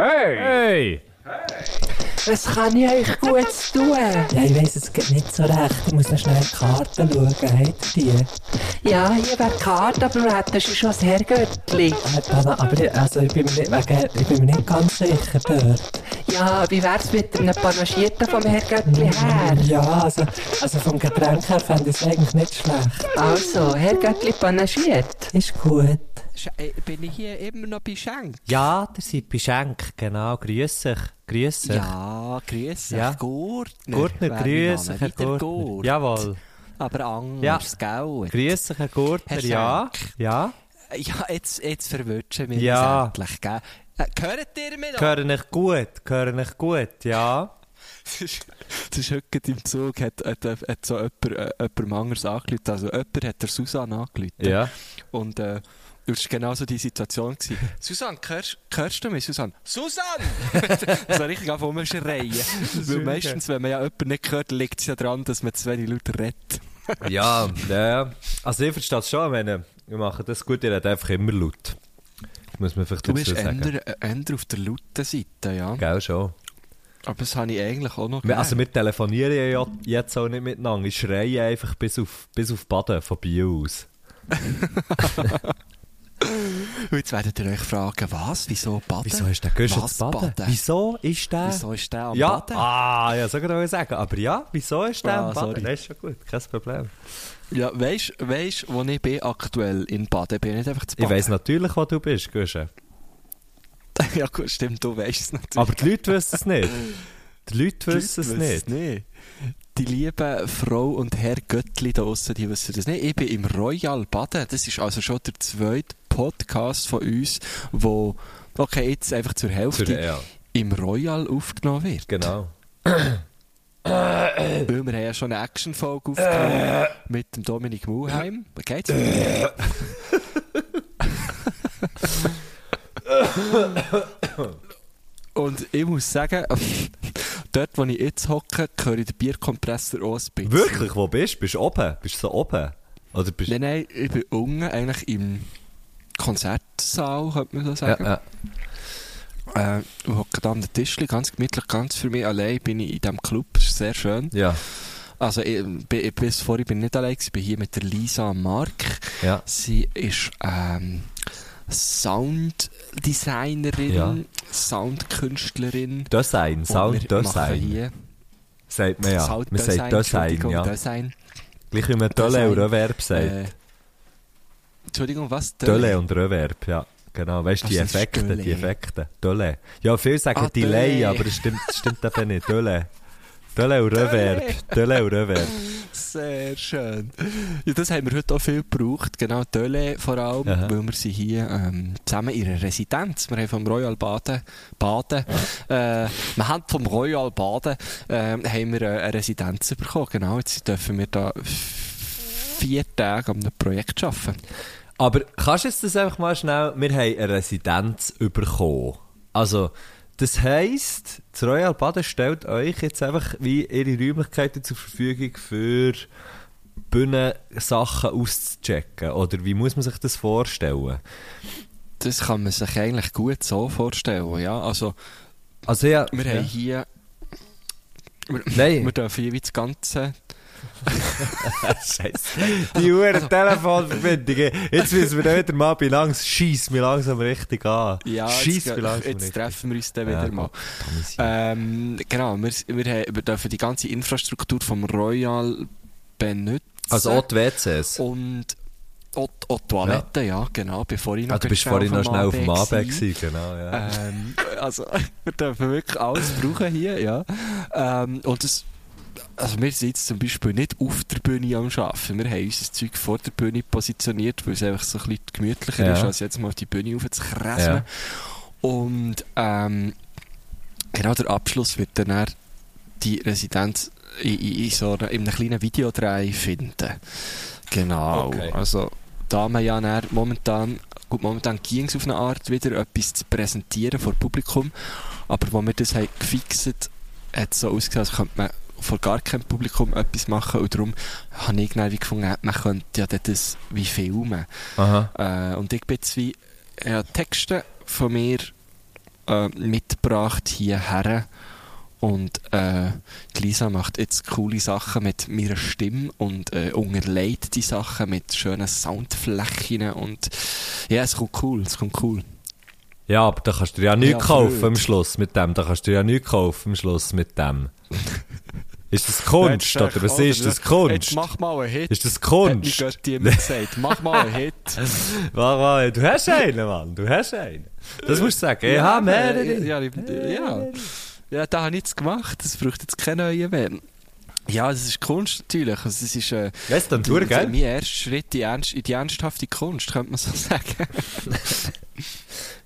Hey! Hey! Was kann ich euch gut tun? Ja, ich weiss, es geht nicht so recht. Ich muss noch schnell die Karten schauen. Habt ihr die? Ja, hier wäre die Karte, aber wir hätten schon das Herrgöttli. Äh, aber ich, also ich, bin mir nicht, wegen, ich bin mir nicht ganz sicher dort. Ja, wie wär's mit einem Panagierten vom Herrgöttli her? Ja, also, also vom Getränk her fände ich es eigentlich nicht schlecht. Also, Herrgöttli panagiert. Ist gut. Äh, bin ich hier immer noch bei Schenk? Ja, der seid bei Schenk, genau. Grüß dich. Grüß dich. Ja, grüß dich, Ja. Gurtner. Gurtner, grüß Name. Herr Gurtner. Gurt. Jawohl. Aber anders, gell? Grüß dich, Herr Gurtner, ja. Ja. Ja, jetzt, jetzt verwutschen wir Ja. uns endlich, gell? Äh, hört ihr mich noch? Höre nicht gut, höre nicht gut, ja. Das ist, das ist heute im Zug, hat, hat, hat so jemand, äh, jemand anderes angerufen. Also jemand hat der Susanne angerufen. Ja. Und äh, das war genau so die Situation. Gewesen. Susanne, hörst, hörst du mich, Susanne? Susanne! das war richtig auf rumschreien. Weil meistens, wenn man ja jemanden nicht hört, liegt es ja daran, dass man zu wenig Leute redet. Ja, ja. Also ich verstehe es schon, wenn wir machen das gut, ihr redet einfach immer laut. Muss man vielleicht Du dazu bist eher, äh, auf der lauten Seite, ja. Gell, schon. Aber das habe ich eigentlich auch noch Wir, also wir telefonieren ja jetzt auch nicht miteinander. Ich schreie einfach bis auf, bis auf Baden von Biel aus. Jetzt werdet ihr euch fragen, was? Wieso baden? Wieso ist der Was jetzt baden? baden? Wieso ist der... Wieso ist der am ja, Baden? ah, ja, so ich sagen. Aber ja, wieso ist der Ah, am Baden? sorry. Das ist schon gut, kein Problem. Ja, weisst du, weißt, wo ich bin aktuell in Baden? Bin ich nicht einfach zu Ich Baden? weiss natürlich, wo du bist, Gusche. ja gut, stimmt, du weißt es natürlich. Aber die Leute wissen es nicht. Die Leute wissen es nicht. nicht. Die lieben Frau und Herr Göttli da draussen, die wissen das nicht. Ich bin im Royal Baden. Das ist also schon der zweite Podcast von uns, wo, okay, jetzt einfach zur Hälfte Zur- ja. im Royal aufgenommen wird. Genau. Weil wir haben ja schon eine Action-Folge aufgenommen mit dem Dominik Muheim. Wie geht's? Und ich muss sagen, dort, wo ich jetzt hocke, höre ich den Bierkompressor auch ein bisschen. Wirklich, wo bist du? Bist du oben? Bist du so oben? Oder bist Nein, nein, ich bin unten, eigentlich im Konzertsaal, könnte man so ja, sagen. ja. Äh, und hocke da an den Tischli, ganz gemütlich, ganz für mich allein bin ich in diesem Club, das ist sehr schön. ja, Also, ich, bin- bis vorhin bin ich nicht allein, ich bin hier mit der Lisa Mark. ja. Sie ist ähm, Sounddesignerin, Ja. Soundkünstlerin. Design, Sounddesign. Sagt man ja. Man Sounddesign, sagt Design, ja. Design. Gleich wie man Dölle und. Reverb sagt. Äh, Entschuldigung, was? Dölle und Reverb, ja. Genau, weißt du, die Effekte, die Effekte. Dölle. Ja, viele sagen Ah, Delay, aber das stimmt, das stimmt eben nicht. Dölle. Dölle und Reverb. Dölle und Reverb. Sehr schön. Ja, das haben wir heute auch viel gebraucht, genau Dölle vor allem, Aha. weil wir sind hier ähm, zusammen in einer Residenz. Wir haben vom Royal Baden, Baden äh, wir haben vom Royal Baden ähm, haben wir äh, eine Residenz bekommen. Genau, jetzt dürfen wir da vier Tage an einem Projekt arbeiten. Aber kannst du das einfach mal schnell, wir haben eine Residenz bekommen. Also, das heisst, das Royal Baden stellt euch jetzt einfach wie ihre Räumlichkeiten zur Verfügung für Bühnensachen auszuchecken. Oder wie muss man sich das vorstellen? Das kann man sich eigentlich gut so vorstellen, ja. Also, Also ja, wir ja. haben hier... Wir, Nein. wir dürfen hier wie das Ganze... Scheiße. Die Uhren Telefonverbindungen. Jetzt wissen wir dann wieder mal, wie lang es scheisst mir langsam richtig an. Ja, jetzt, wie langsam jetzt richtig. treffen wir uns dann Ja, wieder mal. Tommy, Ähm, genau, wir, wir, wir dürfen die ganze Infrastruktur vom Royal benutzen. Also auch die WCs. Und auch, auch die Toiletten, ja. genau. Bevor ich noch Ah, du bist vorhin noch schnell auf dem AB gewesen, genau, ja. Ähm, also, wir dürfen wirklich alles brauchen hier, ja. Ähm, und das, also wir sind jetzt zum Beispiel nicht auf der Bühne am Arbeiten. Wir haben unser Zeug vor der Bühne positioniert, weil es einfach so ein bisschen gemütlicher Ja. ist, als jetzt mal auf die Bühne raufzukressen. Ja. Und ähm, genau der Abschluss wird dann, die Residenz in, in, in, so einer, in einem kleinen Videodreh finden. Genau. Okay. Also, da man ja dann momentan, gut, momentan ging es auf eine Art wieder, etwas zu präsentieren vor Publikum, aber wo wir das haben gefixt, hat es so ausgesehen, als könnte man vor gar keinem Publikum etwas machen und darum habe ich dann wie gefunden, man könnte ja das wie filmen. Aha. Äh, und ich bin jetzt wie ja, Texte von mir äh, mitgebracht hierher. Und äh, die Lisa macht jetzt coole Sachen mit meiner Stimme und äh, unterlegt die Sachen mit schönen Soundflächen und ja, es kommt cool, es kommt cool. Ja, aber da kannst du dir ja nichts Ja, kaufen am Schluss mit dem. Da kannst du dir ja nichts kaufen am Schluss mit dem. ist das Kunst, Jetzt, oder was oder, ist das Jetzt Kunst? mach mal einen Hit. Ist das Hat Kunst? Götti immer gesagt. Mach mal einen Hit. Warte mal, Du hast einen, Mann. Du hast einen. Das musst du sagen. Ich habe mehrere. Ja, ja, ja. ja da habe ich jetzt gemacht. Das braucht jetzt keine neuen mehr. Ja, das ist Kunst natürlich. Also, das ist äh, Weißt du, dann du, gell? mein erster Schritt in, ernst, in die ernsthafte Kunst, könnte man so sagen.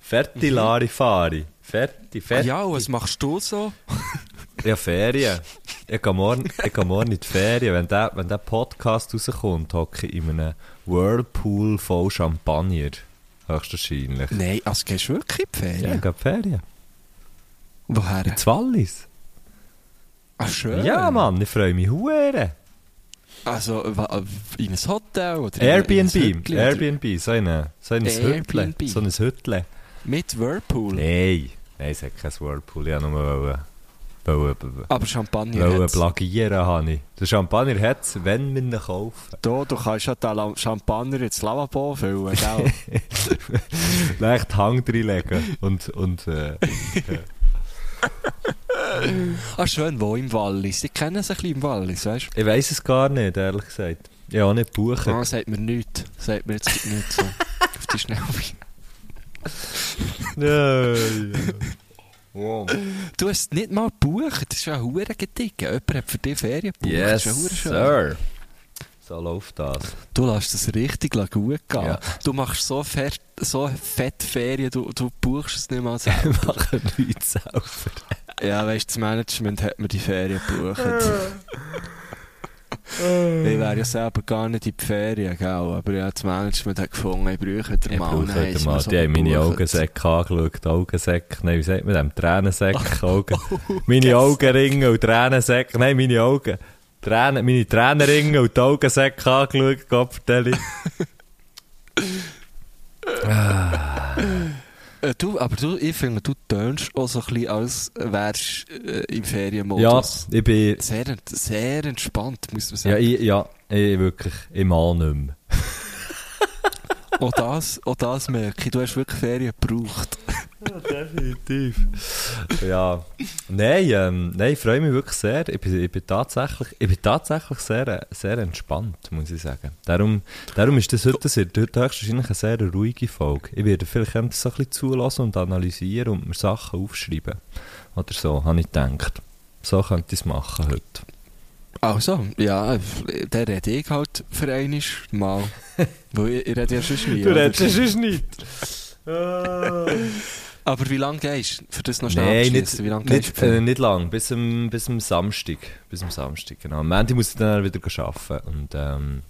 Ferti Larifari. Ferti, ferti. Ja, was machst du so? Ja, Ferien. Ich gehe morgen, ich gehe morgen in die Ferien. Wenn der, wenn der Podcast rauskommt, hocke ich in einem Whirlpool voll Champagner. Höchstwahrscheinlich. Nein, also gehst du wirklich in die Ja, Ferien? ich gehe Ferien. Woher? In Wallis. Ah, schön. Ja, Mann, ich freue mich hure. Also, in ein Hotel oder in ein Airbnb. Hütchen oder- Airbnb, so ein, so ein Hüttle. Airbnb. So ein Hüttle. Mit Whirlpool. Nein, nein, es hat kein Whirlpool. Ich wollte nur wollen, Aber Champagner wollen hat's. plagieren, habe ich. Der Champagner hat es, wenn wir ihn kaufen. Da, du kannst ja den Champagner ins Lavabo füllen, gell? Leicht Hang reinlegen und, und äh, ah, schön, wo im Wallis? Ich kenne es ein bisschen im Wallis, weißt ich weiß es gar nicht, ehrlich gesagt. Habe auch nicht du? buchen. Ah, sagt mir nichts. Sagt mir jetzt nicht so. Auf die Schnelle. Ja, ja. Wow. Du hast nicht mal gebucht. Das ist ja ein hure Gedick. Jemand hat für dich Ferien gebucht. Yes, das ist ja sir. So läuft das. Du lässt es richtig gut gehen. Ja. Du machst so, fett, so fett Ferien, du, du buchst es nicht mal Wir selber. machen nichts selber. ja, weißt du, das Management hat mir die Ferien gebucht. ich wäre ja selber gar nicht in die Ferien, gell? aber ja, das Management hat gefunden, ich brauche wieder Ich mal. brauche mal. so Die haben meine. Augensäcke angeschaut. Augensäcke. Nein, wie sagt man dem? Tränensäcke. Augen. meine Augenringe und Tränensäcke. Nein, meine Augen. Tränen, meine Tränenringe und die Augensäcke angeschaut. Kopfdeli. Äh, du, aber du, ich finde, du tönst auch so ein bisschen, als wärst äh, im Ja, Ferienmodus. ich bin... Sehr, sehr entspannt, muss man Ja, sagen. ich, ja, ich wirklich. Ich mal nicht mehr. auch, das, auch das merke ich, du hast wirklich Ferien gebraucht. Definitiv. ja. Nein, ähm, nein, ich freue mich wirklich sehr. Ich bin, ich bin tatsächlich, ich bin tatsächlich sehr, sehr entspannt, muss ich sagen. Darum, darum ist das heute, sehr, heute höchstwahrscheinlich eine sehr ruhige Folge. Ich werde vielleicht ein bisschen zulassen und analysieren und mir Sachen aufschreiben. Oder so, habe ich gedacht. So könnte ich es machen heute. Also, ja, der rede ich halt für einmal mal. Weil ich, ich rede ja sonst nie. oder? sonst nicht. Aber wie lange gehst du? Für das noch schnell Nein, nicht? Wie lange gehst nicht, du? äh, nicht lang, bis am, bis am Samstag. Bis am Samstag, genau. Am Montag muss ich dann wieder arbeiten. Und ähm,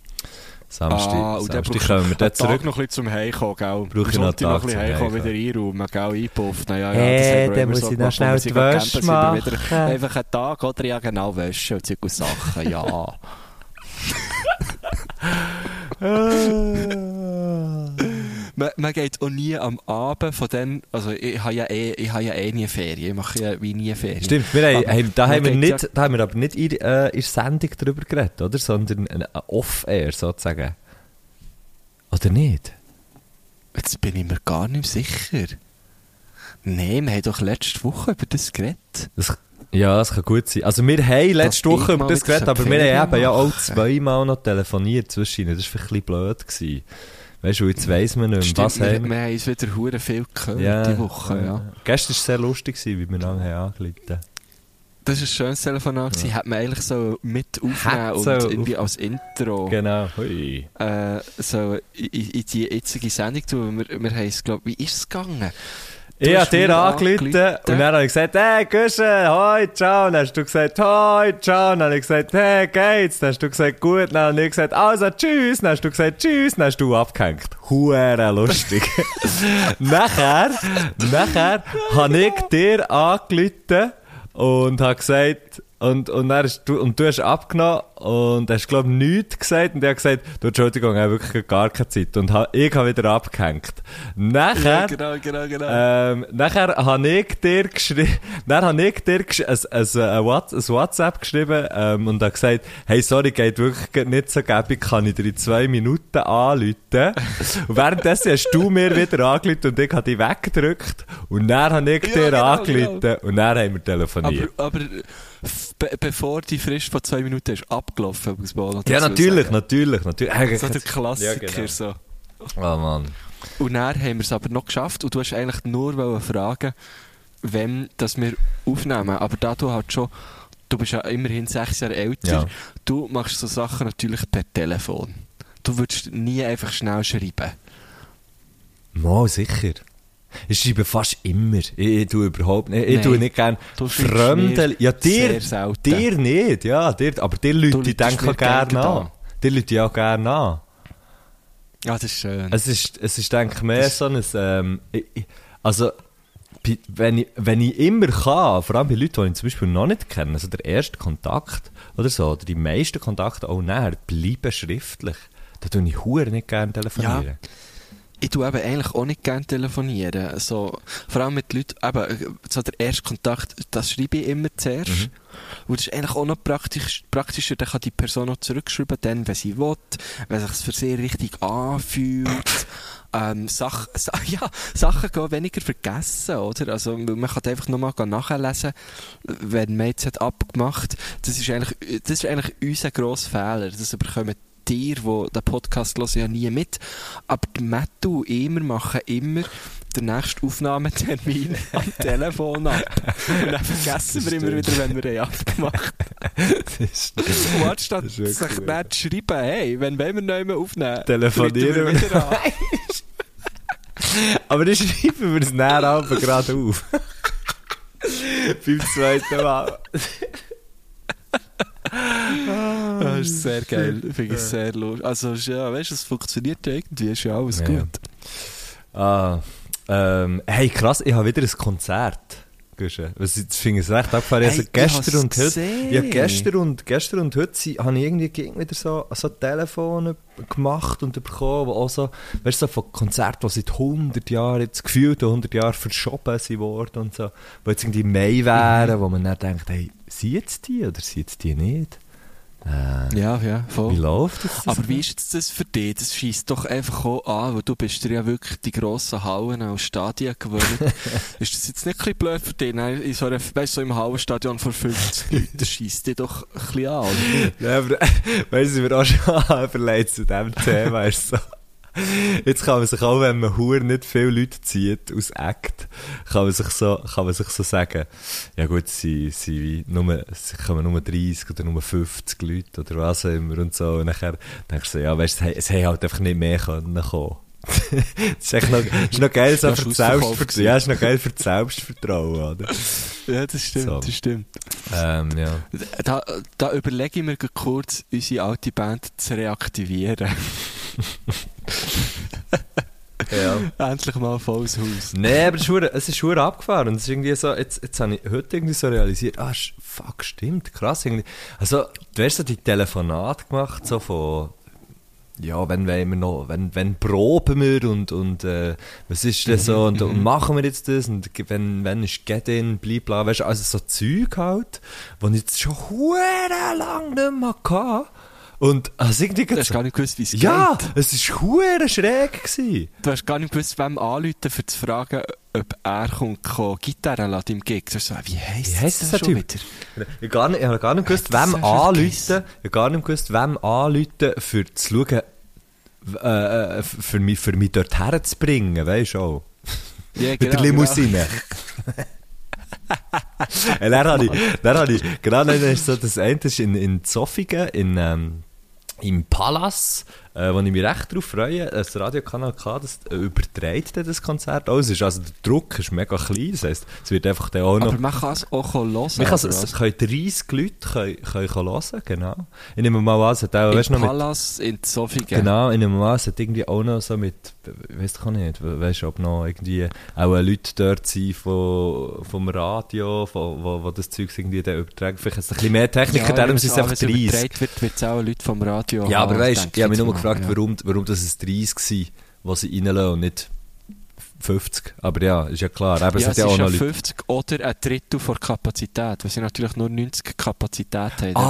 Samstag, ah, und dann Samstag brauchst kommen wir dann Tag zurück. noch ein bisschen zum Heimkommen, gell? Brauche ich noch noch ein bisschen heimkommen, wieder einräumen, gell? Einpuffen. Ja, ja, Hey, dann muss so ich noch schnell die Wäsche wir wieder machen. Einfach einen Tag, oder? Ja, genau, Wäsche und solche Sachen, ja. man, man geht auch nie am Abend von dann, also ich habe ja eh, ich habe ja eh nie Ferien, ich mache ja wie nie Ferien. Stimmt, wir haben, haben, da, haben wir nicht, ja- da haben wir aber nicht in, äh, in Sendung drüber geredet, oder? Sondern ein Off-Air sozusagen. Oder nicht? Jetzt bin ich mir gar nicht sicher. Nein, wir haben doch letzte Woche über das geredet. Das, ja, das kann gut sein. Also wir haben letzte Woche über das geredet, aber wir haben eben ja auch zweimal noch telefoniert zwischen ihnen. Das war ein bisschen blöd. Gewesen. Weißt du, jetzt weiss man nicht mehr, was wir, haben wir haben uns wieder hure viel gehört die Woche, ja. Gestern war es sehr lustig, wie wir lange haben angerufen Das war ein schönes Telefonat. Ja. Hat man eigentlich so mit aufnehmen Hat und so irgendwie auf- als Intro Genau. Hui. äh, so in, in die jetzige Sendung tun. Wir, wir haben es, glaube wie ist es gegangen? Ich habe dir angerufen und dann habe ich gesagt, hey, Guschen, hoi, ciao. Dann hast du gesagt, hoi, ciao. Dann habe ich gesagt, hey, geht's? Dann hast du gesagt, gut. Dann habe ich gesagt, also, tschüss. Dann hast du gesagt, tschüss. Dann hast du abgehängt. Huere lustig. nachher, nachher habe ich dir angerufen und habe gesagt, Und, und, dann hast du, und du hast abgenommen und hast, glaube ich, nichts gesagt. Und er hat gesagt, du, Entschuldigung, ich habe wirklich gar keine Zeit. Und ich habe wieder abgehängt. Nachher, Ja, genau, genau, genau. ähm, nachher habe ich dir geschrieben, dann habe ich dir ein, ein, ein, What- ein WhatsApp geschrieben, ähm, und habe gesagt, hey, sorry, geht wirklich nicht so gäbig, kann ich dir in zwei Minuten anrufen? und währenddessen hast du mir wieder angerufen und ich habe dich weggedrückt. Und dann habe ich Ja, dir genau, angerufen und dann haben wir telefoniert. aber, aber be bevor die Frist von zwei Minuten ist abgelaufen, auch noch ja, natürlich, natürlich, natürlich. Eigentlich So der Klassiker, Ja, genau. so. Oh Mann. Und dann haben wir es aber noch geschafft und du hast eigentlich nur fragen, wenn das wir aufnehmen. Aber da du halt schon, du bist ja immerhin sechs Jahre älter, Ja. du machst so Sachen natürlich per Telefon. Du würdest nie einfach schnell schreiben. Mal sicher. Ich schreibe fast immer. Ich, ich tue überhaupt nicht. Ich Nein. tue nicht gerne Du schreibst Fremde. mir Ja, dir, dir nicht. Ja, dir, aber dir Leute, die denken gerne an. Dir Leute ja gerne an. Ja, das ist schön. Es ist, es ist, denke ich, mehr Das- so ein, ähm, ich, also, wenn ich, wenn ich immer kann, vor allem bei Leuten, die ich zum Beispiel noch nicht kenne, also der erste Kontakt oder so, oder die meisten Kontakte auch näher, bleiben schriftlich. Da tue ich hure nicht gerne telefonieren. Ich tue eben eigentlich auch nicht gerne telefonieren. So, vor allem mit Leuten, eben, so der erste Kontakt, das schreibe ich immer zuerst. Und das ist eigentlich auch noch praktisch, praktischer, dann kann die Person auch zurückschreiben, dann, wenn sie will, wenn sich es für sie richtig anfühlt. Ähm, Sach, Sa ja, Sachen gehen weniger vergessen, oder? Also, man kann einfach nochmal nachlesen, wenn man jetzt hat abgemacht. Das ist eigentlich, das ist eigentlich unser grosser Fehler. Das bekommen dir, die den Podcast hören, ja nie mit. Aber die Mattu und wir machen immer den nächsten Aufnahmetermin am Telefon ab. Und dann vergessen wir immer wieder, wenn wir ihn abgemacht haben. Und wirklich sich dann zu schreiben, hey, wenn wir nicht mehr aufnehmen, Telefonieren wir wieder an. Aber dann schreiben wir es näher gerade auf. Beim zweiten Mal. Das ist sehr geil, finde ich sehr lustig. Also, ja, weißt du, es funktioniert ja irgendwie, ist ja alles Ja. gut. Ah, ähm, hey, krass, ich habe wieder ein Konzert. Was ich- Das finde ich recht abgefahren. Hey, also gestern und heute. Ja, gestern und, gestern und heute sie- habe ich irgendwie gegen wieder so, so Telefone gemacht und bekommen, auch so, weißt du, so von Konzerten, die seit 100 Jahren, jetzt gefühlt 100 Jahre verschoben sind worden und so, wo jetzt irgendwie Mai wären, wo man dann denkt, hey, sind jetzt die oder sind jetzt die nicht? Äh, Ja, ja, voll. Wie läuft das? Aber wie ist jetzt das für dich? Das schießt doch einfach auch an, weil du bist dir ja wirklich die grossen Hallen als Stadien gewöhnt. ist das jetzt nicht ein bisschen blöd für dich? Nein, in so, einer, weißt, so im Hallenstadion vor 50 Leuten, das schießt dich doch ein bisschen an, oder? Ja, aber weißt du, mir auch schon überlegt zu diesem Thema ist so. Jetzt kann man sich auch, wenn man Huren nicht viele Leute zieht aus Act, kann man sich so, kann man sich so sagen, ja gut, sie, sie, nur, sie kommen nur 30 oder nur 50 Leute oder was immer und so. Und nachher denkst du so, ja, weißt du, es haben halt einfach nicht mehr können kommen. das ist echt noch, ist noch geil so für Selbstvertrauen. Ja, ist noch geil für das Selbstvertrauen, oder? Ja, das stimmt, So. das stimmt. Ähm, ja. Da, da überlege ich mir kurz, unsere alte Band zu reaktivieren. ja. Endlich mal volles Haus. Nee, aber es ist, verdammt abgefahren. Und es ist irgendwie so, jetzt, jetzt habe ich heute irgendwie so realisiert, ah, fuck, stimmt, krass. Irgendwie. Also, du hast so die Telefonate gemacht, so von, ja, wenn wollen wir noch, wenn, wenn proben wir und, und, äh, was ist denn so, und, und machen wir jetzt das, und wenn, wenn ist Get-In, blibla, weißt du, also so Zeug halt, wo ich jetzt schon hure lang nicht mehr hatte. Und, also irgendwie, Du hast gar nicht gewusst, wie es ja, geht. es ist hure schräg gewesen. Du hast gar nicht gewusst, wem anrufen, für zu fragen, ob er kommt, kommt Gitarre lassen im Gig. Du so, wie heisst, Wie heisst das das schon Typ? wieder? Ich habe gar nicht, ich gar nicht gewusst, wem anrufen, ich habe gar nicht gewusst, wem anrufen, für zu schauen, äh, äh, für mich, für mich dort herzubringen, weisst du auch. Ja, Mit der genau, Limousine. Und dann habe ich, dann habe ich, genau, dann ist so, das eine ist in, in Zofingen, in, ähm, im Palas, äh, wo ich mich recht darauf freue. Das Radiokanal K, das äh, überträgt das Konzert auch. Es ist, also der Druck ist mega klein, das heisst, es wird einfach dann auch noch... Aber man kann es auch hören. Man kann, es es können 30 Leute können, können hören, genau. Ich nehme mal an, es hat auch, weißt noch, mit, Palast in Zofingen. genau, ich nehme mal an, es hat irgendwie auch noch so mit, ich weiss doch nicht, weißt du, ob noch irgendwie auch Leute dort sind von, vom Radio, von, wo, wo das Zeug irgendwie dann übertragen. Vielleicht ist es ein bisschen mehr Techniker, Ja, darum wenn sind es es einfach alles 30. übertragen wird, wird es auch Leute vom Radio Ja, aber weißt ich habe mich nur gefragt, ja. warum, warum das es 30 sind, die sie reinlassen und nicht 50. Aber ja, ist ja klar. Eben, Ja, es ja ist ja noch Leute. 50 oder ein Drittel von Kapazität, weil sie natürlich nur 90 Kapazität haben. Ah,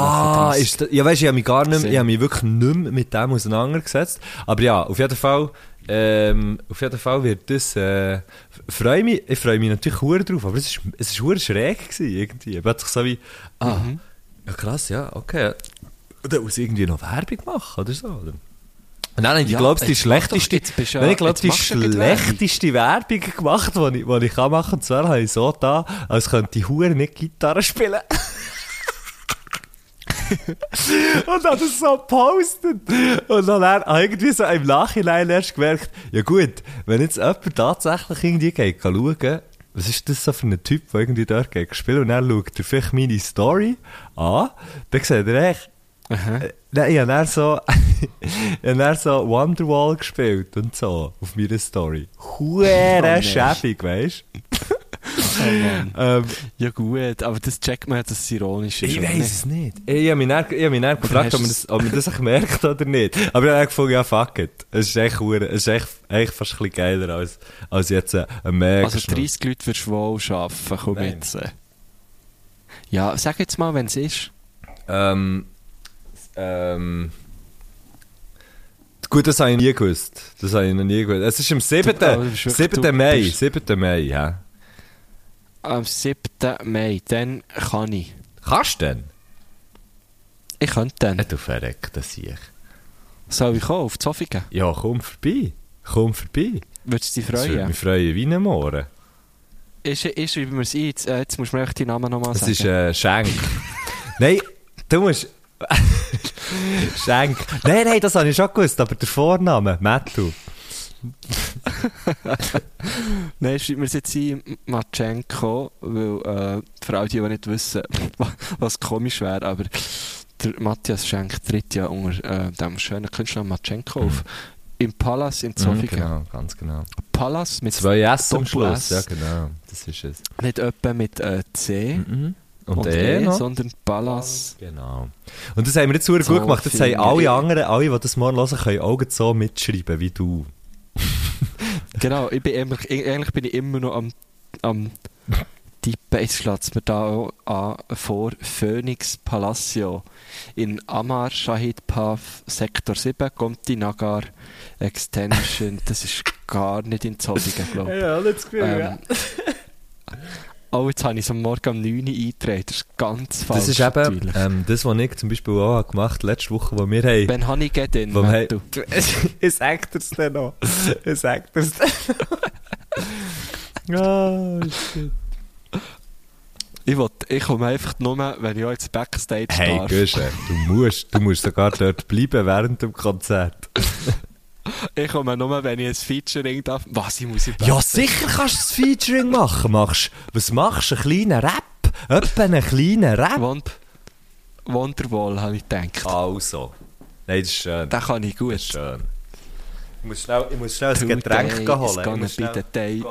machen 30. ist das, ja, weißt du, ich habe mich gar nicht ich habe mich wirklich nicht mehr mit dem auseinandergesetzt. Aber ja, auf jeden Fall, ähm, auf jeden Fall wird das, äh, freue mich, ich freue mich natürlich hure drauf, aber es ist, es ist schräg gewesen, irgendwie. Plötzlich so wie, ah, Mhm. ja krass, ja, okay. Dann muss ich irgendwie noch Werbung machen, oder so, oder? Dann habe ich, Ja, glaube die doch- schlechteste, du Nein, ich glaube, die schlechteste Werbung gemacht, die ich, die ich kann machen kann. Und zwar habe ich so da, als könnte ich hure nicht Gitarre spielen. und hat es so gepostet. Und dann habe irgendwie so im Nachhinein erst gemerkt, ja gut, wenn jetzt jemand tatsächlich irgendwie geht, kann schauen, was ist das so für ein Typ, der irgendwie dort geht spielen und dann schaut er vielleicht meine Story an, dann sieht er echt, Aha. äh, Nein, ich habe dann so, ich habe dann so Wonderwall gespielt und so, auf meiner Story. Hure nein. schäbig, weißt Oh du? Ähm, Ja gut, aber das checkt man, dass es ironisch ist. ich weiß es nicht. Ich habe mich dann, ich habe mich dann gefragt, ob man, das, ob man das auch merkt oder nicht. Aber ich habe gefunden, ja fuck it. Es ist echt, es ist echt, echt fast ein bisschen geiler als, als jetzt ein mega Also Schnuss. 30 Leute du wohl arbeiten, komm Nein. jetzt. Ja, sag jetzt mal, wenn es ist. Ähm, ähm, gut, das habe ich nie gewusst. Das habe ich noch nie gewusst. Es ist am 7. Du- wirklich- 7. du Mai. bist- 7. Mai, ja. Am 7. Mai, dann kann ich. Kannst du denn? Ich könnte dann. Ja, du verreckter Sieg. Soll ich kommen, auf die Zofingen? Ja, komm vorbei. Komm vorbei. Würdest du dich Das würde freuen? mich freuen wie ein Mohren. Ich, ich schreibe mir es ein. Jetzt, äh, jetzt musst du mir echt deinen Namen nochmal Es sagen. ist äh, Schenk. nein, du musst... Schenk. Nein, nein, das habe ich schon gewusst, aber der Vorname, Mattu. Nein, schreib mir es jetzt ein, Matschenko, weil, äh, für all die, die nicht wissen, was komisch wäre, aber der Matthias Schenk tritt ja unter äh, dem schönen Künstler Matschenko auf. Im Palast in Mhm, Zofingen. genau, ganz genau. Palast mit Zwei S am Schluss, S. ja genau. Das ist es. nicht etwa mit äh, C Mhm. Und, und, E E, noch? sondern Palast. Genau. Und das haben wir jetzt super So gut gemacht. Jetzt haben alle anderen, alle, die das morgen hören, können auch so mitschreiben wie du. Genau, ich bin eigentlich, eigentlich bin ich immer noch am, am tippen. Jetzt schlägt mir da auch an vor Phoenix Palacio in Amar Shahid Path Sektor 7 Gomti Nagar Extension. Das ist gar nicht in Zolligen, glaube ich. Ja, das Gefühl, Ähm, oh, jetzt habe ich es am Morgen um 9 Uhr eingetragen. Das ist ganz falsch. Das ist eben ähm, das, was ich zum Beispiel auch habe gemacht letzte Woche, wo wir haben... Wann habe ich den? Wo wir haben ich sag dir's dann noch. Ich sag dir's dann noch. oh, shit. Ich, will, ich komme einfach nur, wenn ich auch jetzt Backstage Hey, darf. Güsche, du musst, du musst sogar dort bleiben während dem Konzert. Ich komme nur, wenn ich ein Featuring darf. Was, ich muss im Ja, sicher kannst du das Featuring machen. Machst, was machst du? Einen kleinen Rap? Etwa einen kleinen Rap? Wond Wonderwall, habe ich gedacht. Also. Nein, das ist schön. Den kann ich Das gut. schön. Ich muss schnell, ich muss schnell ein Getränk holen. Ich muss schnell-.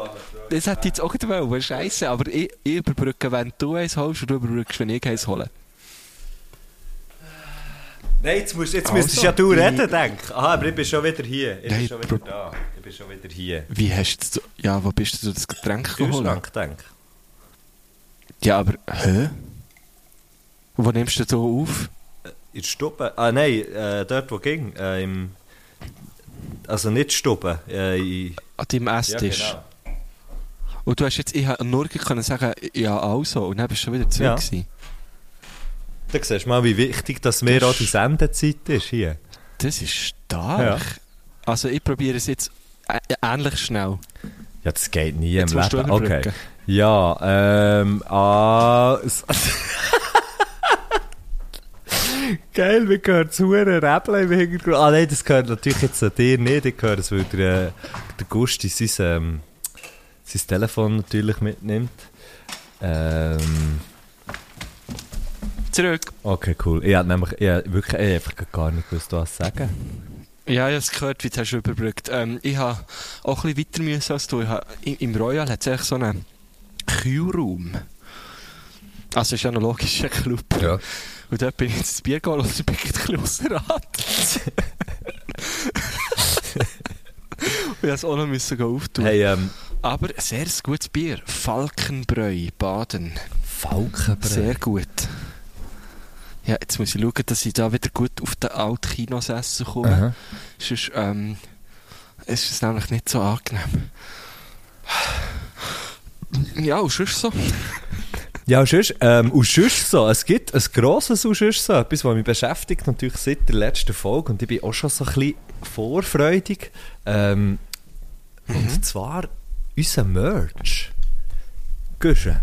Das hätte ich jetzt auch wollen, scheiße. Aber ich, ich überbrücke, wenn du eins holst, und du überbrückst, wenn ich eins hole. Nein, jetzt, musst, jetzt Also, müsstest ja du reden, denk. Aha, aber ich bin schon wieder hier. Ich bin Nein, schon wieder da. Ich bin schon wieder hier. Wie hast du... Ja, wo bist du das Getränk geholt? Kühlschrank, denk. Ja, aber... Hä? Wo nimmst du da auf? In der Stube? Ah, nein, äh, dort wo ging. Äh, im, also nicht Stube. Äh, in, An deinem ja, Esstisch. genau. Und du hast jetzt... Ich nur können sagen, ja, also. Und dann bist du schon wieder zurück. Ja. gewesen. Da siehst du mal, wie wichtig dass mir auch die Sendezeit ist hier. Das ist stark. Also ich probiere es jetzt ähnlich schnell. Ja, das geht nie Jetzt im Leben. Okay. Ja, ähm, ah, Geil, wir gehört zu einem Räbeln im Hintergrund. Ah nein, das gehört natürlich jetzt an dir nicht. Ich höre es, weil der, äh, der Gusti sein, ähm, sein Telefon natürlich mitnimmt. Ähm, Zurück. okay, cool. Ich habe nämlich ich hab wirklich ich hab einfach gar nicht gewusst, was sagen. Ja, ich habe es gehört, wie du hast überbrückt. Ähm, ich habe auch ein bisschen weiter müssen als du. Ich habe, im, Im Royal hat es eigentlich so einen Kühlraum. Also ist ja noch logisch, ein Club. Ja. Und dort bin ich ins Bier geholt und bin ich ein bisschen und ich musste es auch noch müssen auftun. Hey, ähm, Aber ein sehr gutes Bier. Falkenbräu, Baden. Falkenbrei. Sehr gut. Ja, jetzt muss ich schauen, dass ich da wieder gut auf den alten Kinosessel komme. Aha. Sonst ähm, ist es nämlich nicht so angenehm. Ja, und sonst so. Ja, und sonst, ähm, und sonst so, es gibt ein grosses und sonst so, etwas, was mich beschäftigt, natürlich seit der letzten Folge, und ich bin auch schon so ein bisschen vorfreudig, ähm, und zwar unser Merch. Guschen.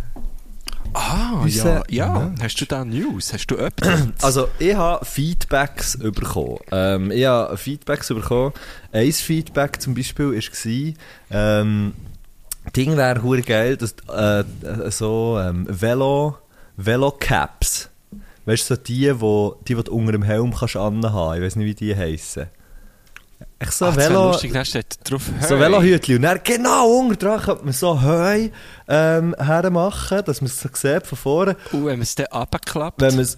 Ah, ja, ja. Hast du da News? Hast du Updates? Also, ich habe Feedbacks bekommen. Ähm, ich habe Feedbacks bekommen. Ein Feedback zum Beispiel war, ähm, Ding wäre hure geil, dass äh, äh, so ähm, Velo, Velo-Caps, weißt du, so die, wo, die, die du unter dem Helm kannst anhaben. Ich weiß nicht, wie die heissen. Echt so das wär Velo... lustig, da steht drauf So «Hey». Velohütli. Und dann genau unten dran könnte man so Heu ähm, hermachen, dass man es sieht von vorne. Und wenn man es dann abklappt, Wenn man es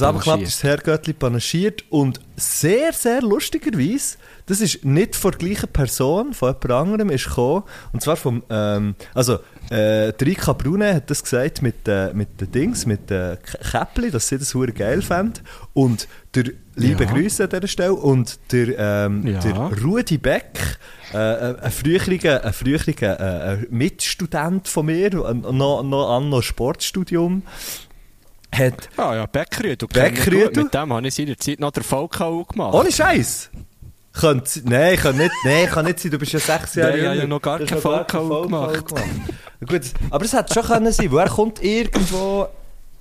panaschiert. ist das Herrgöttli panaschiert. Und sehr, sehr lustigerweise, das ist nicht von der gleichen Person, von jemand anderem ist gekommen. Und zwar vom, ähm, also, äh, Rika Brune hat das gesagt mit, äh, mit den Dings, mit den K- Käppli, dass sie das super geil fand. Und der, liebe Ja. Grüße an dieser Stelle, und der, ähm, Ja. der Rudi Beck, äh, ein früheriger, ein früheriger äh, ein Mitstudent von mir, ein- noch, noch an noch Sportstudium, hat Ah ja, ihn gut. Mit dem habe ich seinerzeit noch der VKU gemacht. Ohne Scheiß. Nein, kann nicht, nein, kann nicht sein, du bist ja sechs Jahre Nein, ich habe ja noch gar Du hast kein noch VKU gemacht. Gut, aber es hätte schon können sein, weil er kommt irgendwo...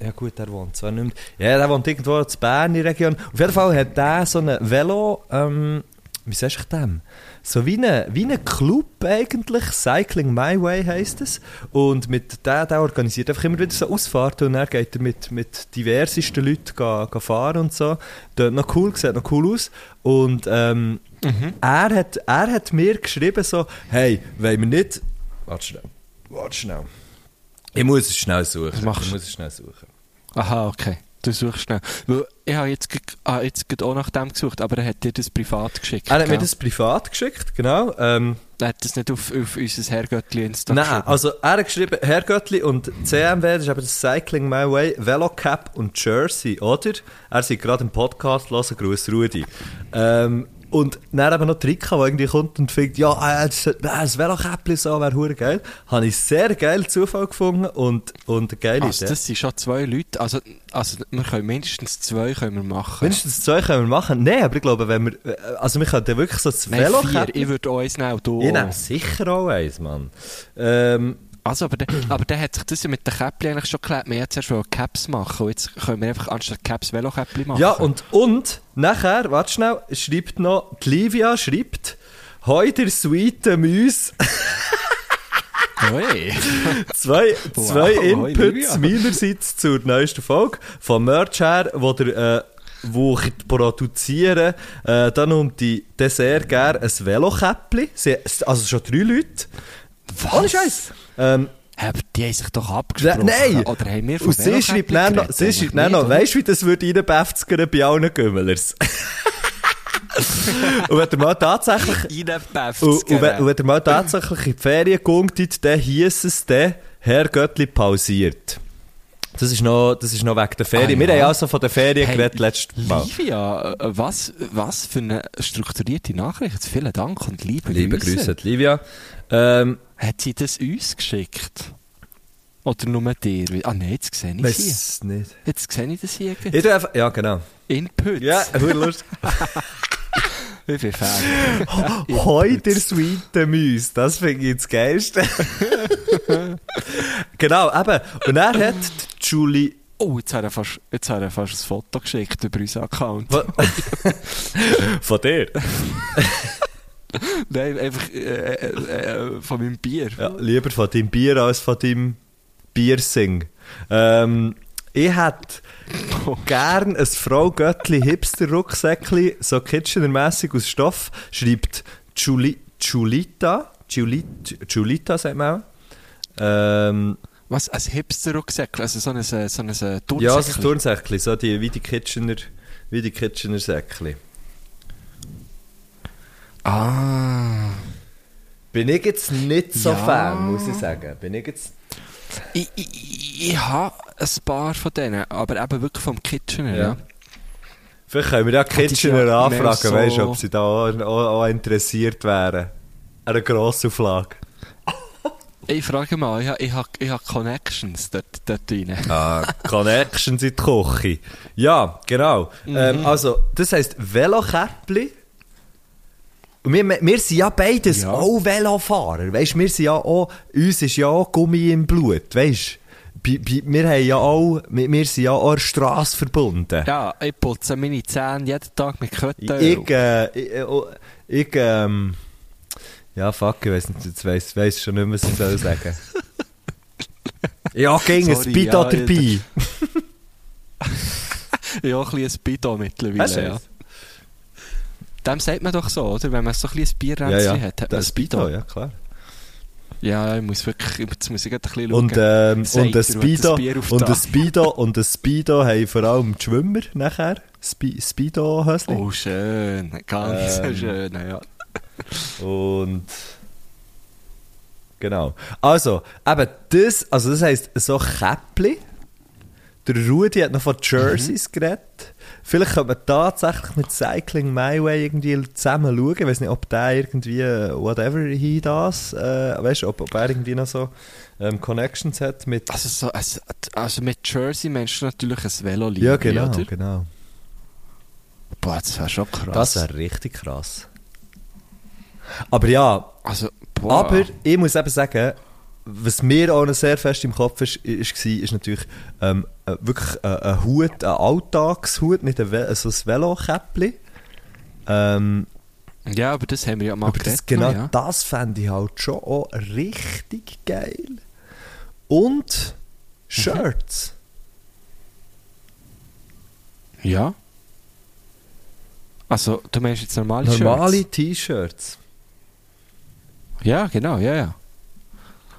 Ja gut, er wohnt zwar nicht mehr... Ja, er wohnt irgendwo in Bern in der Region. Auf jeden Fall hat er so ein Velo... Ähm, wie sagst du dem? So wie ein wie eine Club eigentlich, Cycling My Way heisst es. Und mit der, der organisiert einfach immer wieder so Ausfahrten und dann geht er mit, mit diversesten Leuten ga, ga fahren und so. Dort noch cool, sieht noch cool aus. Und ähm, er, hat, er hat mir geschrieben so, hey, wollen wir nicht... Warte schnell, warte schnell. Ich muss es schnell suchen. Ich muss es schnell suchen. Aha, okay. Du suchst schnell. Weil ich habe jetzt, ah, jetzt auch nach dem gesucht, aber er hat dir das privat geschickt. Er hat mir gell? das privat geschickt, genau. Ähm, Er hat das nicht auf, auf unser Herrgöttli Insta Nein, geschrieben. also er hat geschrieben, Herr Göttli und CMW, das ist eben das Cycling My Way, Velocap und Jersey, oder? Er ist gerade im Podcast, hören, Gruß Rudi. Ähm, und dann eben noch Trika, der irgendwie kommt und findet, ja, äh, das, äh, das Velokäppli so wäre hure geil. Habe ich sehr geil Zufall gefunden und, und eine geile Also, Idee. das sind schon zwei Leute. Also, also wir können mindestens zwei können wir machen. Mindestens zwei können wir machen. Nein, aber ich glaube, wenn wir, also wir könnten wirklich so das Nein. Velokäppli... Ich würde auch eins nehmen, du Ich nehme sicher auch eins, Mann. Ähm, Also, aber der, aber der hat sich das ja mit den Käppli eigentlich schon geklärt. Wir zuerst wollen Caps machen und jetzt können wir einfach anstatt Caps Velo-Käppli machen. Ja, und, und nachher, warte schnell, schreibt noch, die Livia schreibt, «Hoi, der sweete Müs». Oi. Zwei, Wow, zwei hoi, Inputs Livia. meinerseits zur neuesten Folge. Vom Merch her, wo der, äh, wo ich produziere, äh, dann um die Dessert gerne ein Velokäppli. Also schon drei Leute. Ohne Scheiß. Ähm, Hä, Aber die haben sich doch abgesprochen. Nein! Oder haben wir von Und sie schreibt dann noch, sie schreibt dann noch, weißt du, wie das würde reinbefzgern bei allen Gümmelers? und wenn ihr mal tatsächlich, und, und, wenn, und wenn ihr mal tatsächlich in die Ferien geht, dann hiess es dann, Herr Göttli pausiert. Das ist noch, das ist noch wegen der Ferien. Ah, Wir ja. haben also von der Ferien Hey, geredet letztes Mal. Livia, äh, was, was für eine strukturierte Nachricht. Vielen Dank und liebe, Liebe Grüße, die Livia. Ähm, Hat sie das uns geschickt? Oder nur dir? Ah nein, jetzt sehe ich sie. weiss nicht. Jetzt sehe ich das hier. Ich einfach, ja, genau. Inputs. Ja, hure lustig. Wie viel Fan. Hoi, der sweete Müs. Das finde ich das Geilste. genau, eben. Und er hat Julie Oh, jetzt hat er fast, jetzt hat er fast ein Foto geschickt über unseren Account. Von dir? Nein, einfach äh, äh, äh, von meinem Bier. Ja, lieber von deinem Bier als von deinem Biersing. Ähm, ich hätte gern ein Frau Göttli Hipster Rucksäckli, so Kitchener-mässig aus Stoff, schreibt Juli Julita, Julit Julita sagt man auch. Ähm, Was, ein Hipster-Rucksäckchen? Also so ein, so ein, Turnsäckchen? ja, so ein Turnsäckli, so die, wie die Kitchener, wie die Kitchener Säckli. Ah. Bin ich jetzt nicht so Ja. Fan, muss ich sagen. Bin ich jetzt... Ich, ich, ich, habe ein paar von denen, aber eben wirklich vom Kitchener, ja. Vielleicht können wir ja Kitchener ja anfragen, so- weißt ob sie da auch, auch, auch interessiert wären. An einer Grossauflage. Ich frage mal, ich habe ich ich hab Connections dort, dort rein. Ah, Connections in die Küche. Ja, genau. Ähm, also, das heisst Velokäppli. Und wir, wir sind ja beides Ja. auch Velofahrer. Weißt, wir sind ja auch, uns ist ja auch Gummi im Blut, weißt Bi- bi- Wir haben ja auch, wir, wir sind ja auch an der Strasse verbunden. Ja, ich putze meine Zähne jeden Tag mit Köttel. Ich, äh, ich, äh, oh, ich, ähm, ja, fuck, ich weiss nicht, jetzt weiss, weiss schon nicht mehr, was ich soll sagen. ja, ging ein Speedo ja, dabei. ja, ein bisschen ein Bidon mittlerweile, ja. Das? Dem sagt man doch so, oder? Wenn man so ein bisschen ein Bierränzchen hat, hat man ein Speedo, ja, klar. Ja, ich muss wirklich, jetzt muss ich gerade ein bisschen Und, ähm, Sagt und ein Speedo, und ein Speedo, und ein Speedo haben vor allem die Schwimmer nachher. Spe Speedo-Hösli. Oh, schön. Ganz Ähm, schön, ja. Und genau. Also, eben das, also das heisst, so Käppli. Der Rudi hat noch von Jerseys Mhm. geredet. Vielleicht könnte man tatsächlich mit Cycling My Way irgendwie zusammen schauen. Ich weiß nicht, ob der irgendwie, whatever he does, äh, weißt du, ob, ob er irgendwie noch so ähm, Connections hat mit. Also, so, also, also mit Jersey meinst du natürlich ein velo ja, genau, oder? genau. Boah, das wäre schon krass. Das wäre richtig krass. Aber ja, Also, boah. Aber ich muss eben sagen, was mir auch noch sehr fest im Kopf ist, ist, war, ist natürlich ähm, äh, wirklich ein, ein Hut, ein Alltagshut, nicht ein, Ve so ein Velokäppli. Ähm, Ja, aber das haben wir ja mal aber das, genau noch, ja. das fände ich halt schon auch richtig geil. Und Shirts. ja. Also, du meinst jetzt normale, Normale Shirts? T-Shirts. Ja, genau, ja, ja.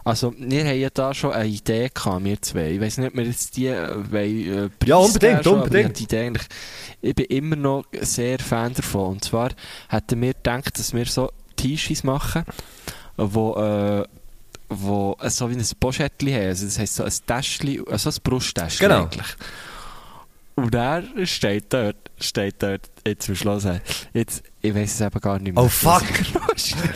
Also, wir haben ja da schon eine Idee gehabt, wir zwei. Ich weiß nicht, ob wir jetzt die äh, wollen, äh, Ja, unbedingt, schon, unbedingt. Ich, Idee eigentlich, ich bin immer noch sehr Fan davon. Und zwar hätten wir gedacht, dass wir so T-Shirts machen, wo, äh, wo äh, so wie ein Poschettchen haben. Also das heisst so ein Täschchen, also ein Brusttäschchen Genau. eigentlich. Und er steht dort, steht dort, jetzt zum Schluss, jetzt, ich weiß es eben gar nicht mehr. Oh, fuck.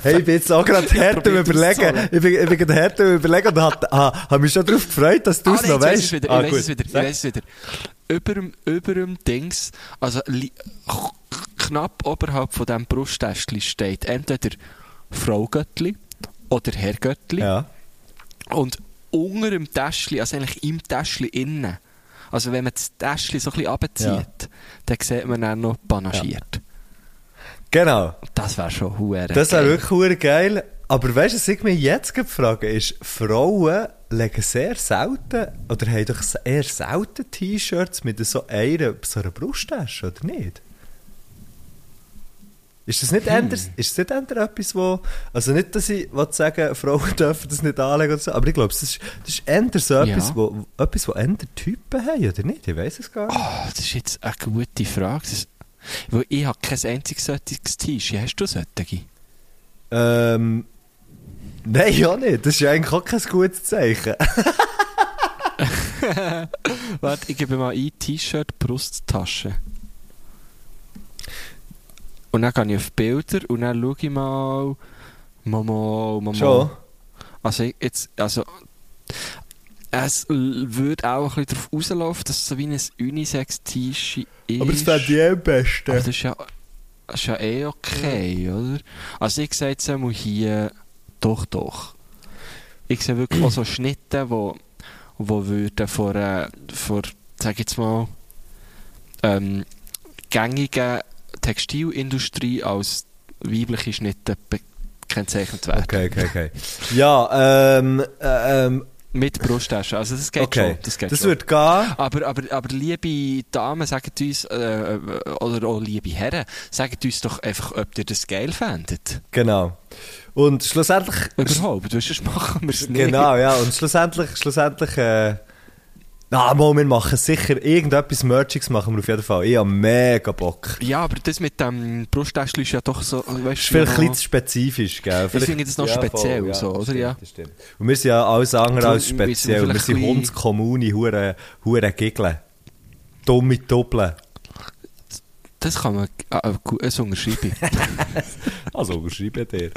Hey, ich bin jetzt auch gerade hart am überlegen. Ich bin, ich bin gerade hart am überlegen und habe ha, hab mich schon darauf gefreut, dass du es ah, noch weißt. ich Ah, weiß es wieder, ich Sag. weiß es wieder. Über dem, über dem Dings, also knapp oberhalb von diesem Brusttäschchen steht entweder Frau Göttli oder Herr Göttli. Ja. Und unter dem Täschchen, also eigentlich im Täschchen innen, also wenn man das Täschchen so ein bisschen runterzieht, Ja. dann sieht man dann noch panaschiert. Genau. Das wäre schon huere Das wäre wirklich hure geil. Aber weißt du, was ich mich jetzt gerade frage, ist, Frauen legen sehr selten, oder haben doch eher selten T-Shirts mit so einer, so einer Brusttasche, oder nicht? Ist das nicht, hm. ist das nicht eher etwas, wo, also nicht, dass ich sagen, Frauen dürfen das nicht anlegen oder so, aber ich glaube, das ist, das ist eher so Ja. etwas, wo, etwas, wo eher Typen haben, oder nicht? Ich weiß es gar nicht. Oh, das ist jetzt eine gute Frage. Das, weil ich habe kein einziges solches T-Shirt. Hast du solche? Ähm, nein, ja nicht. Das ist ja eigentlich auch kein gutes Zeichen. Warte, ich gebe mal ein T-Shirt, Brusttasche. Und dann gehe ich auf Bilder und dann schaue ich mal. Mama, Mama. Schon? Also, ich- jetzt, also. Es würde auch ein bisschen darauf rauslaufen, dass es so wie ein Unisex-T-Shirt ist. Aber das fände ich eh am besten. Aber das ist ja, das ist ja eh okay, oder? Also ich sehe jetzt einmal hier, doch, doch. Ich sehe wirklich auch so Schnitte, wo, wo würden vor, äh, vor sag jetzt mal, ähm, gängigen Textilindustrie als weibliche Schnitte be- kennzeichnet werden. Okay, okay, okay. Ja, ähm, äh, ähm, Mit Brusttasche. Also das geht okay. schon. Das, geht das schon. wird gehen. Aber, aber, aber liebe Damen, sagt uns, äh, oder auch liebe Herren, sagt uns doch einfach, ob ihr das geil fändet. Genau. Und schlussendlich... Überhaupt, du sonst machen wir es nicht. Genau, ja. Und schlussendlich, schlussendlich, äh, na, mal, wir machen sicher irgendetwas Merchiges machen wir auf jeden Fall. Ich habe mega Bock. Ja, aber das mit dem Brusttäschchen ist ja doch so, weißt Ist vielleicht ja ein bisschen spezifisch, gell? Vielleicht- finde das noch speziell so, oder? das stimmt, Ja. Das stimmt. Und wir sind ja alles andere als wir speziell. Wir vielleicht sind Hundskommune, hure, hure Giggeln. Dumme Doppeln. Das kann man, äh, gut, das unterschreibe. Also, schreibe dir.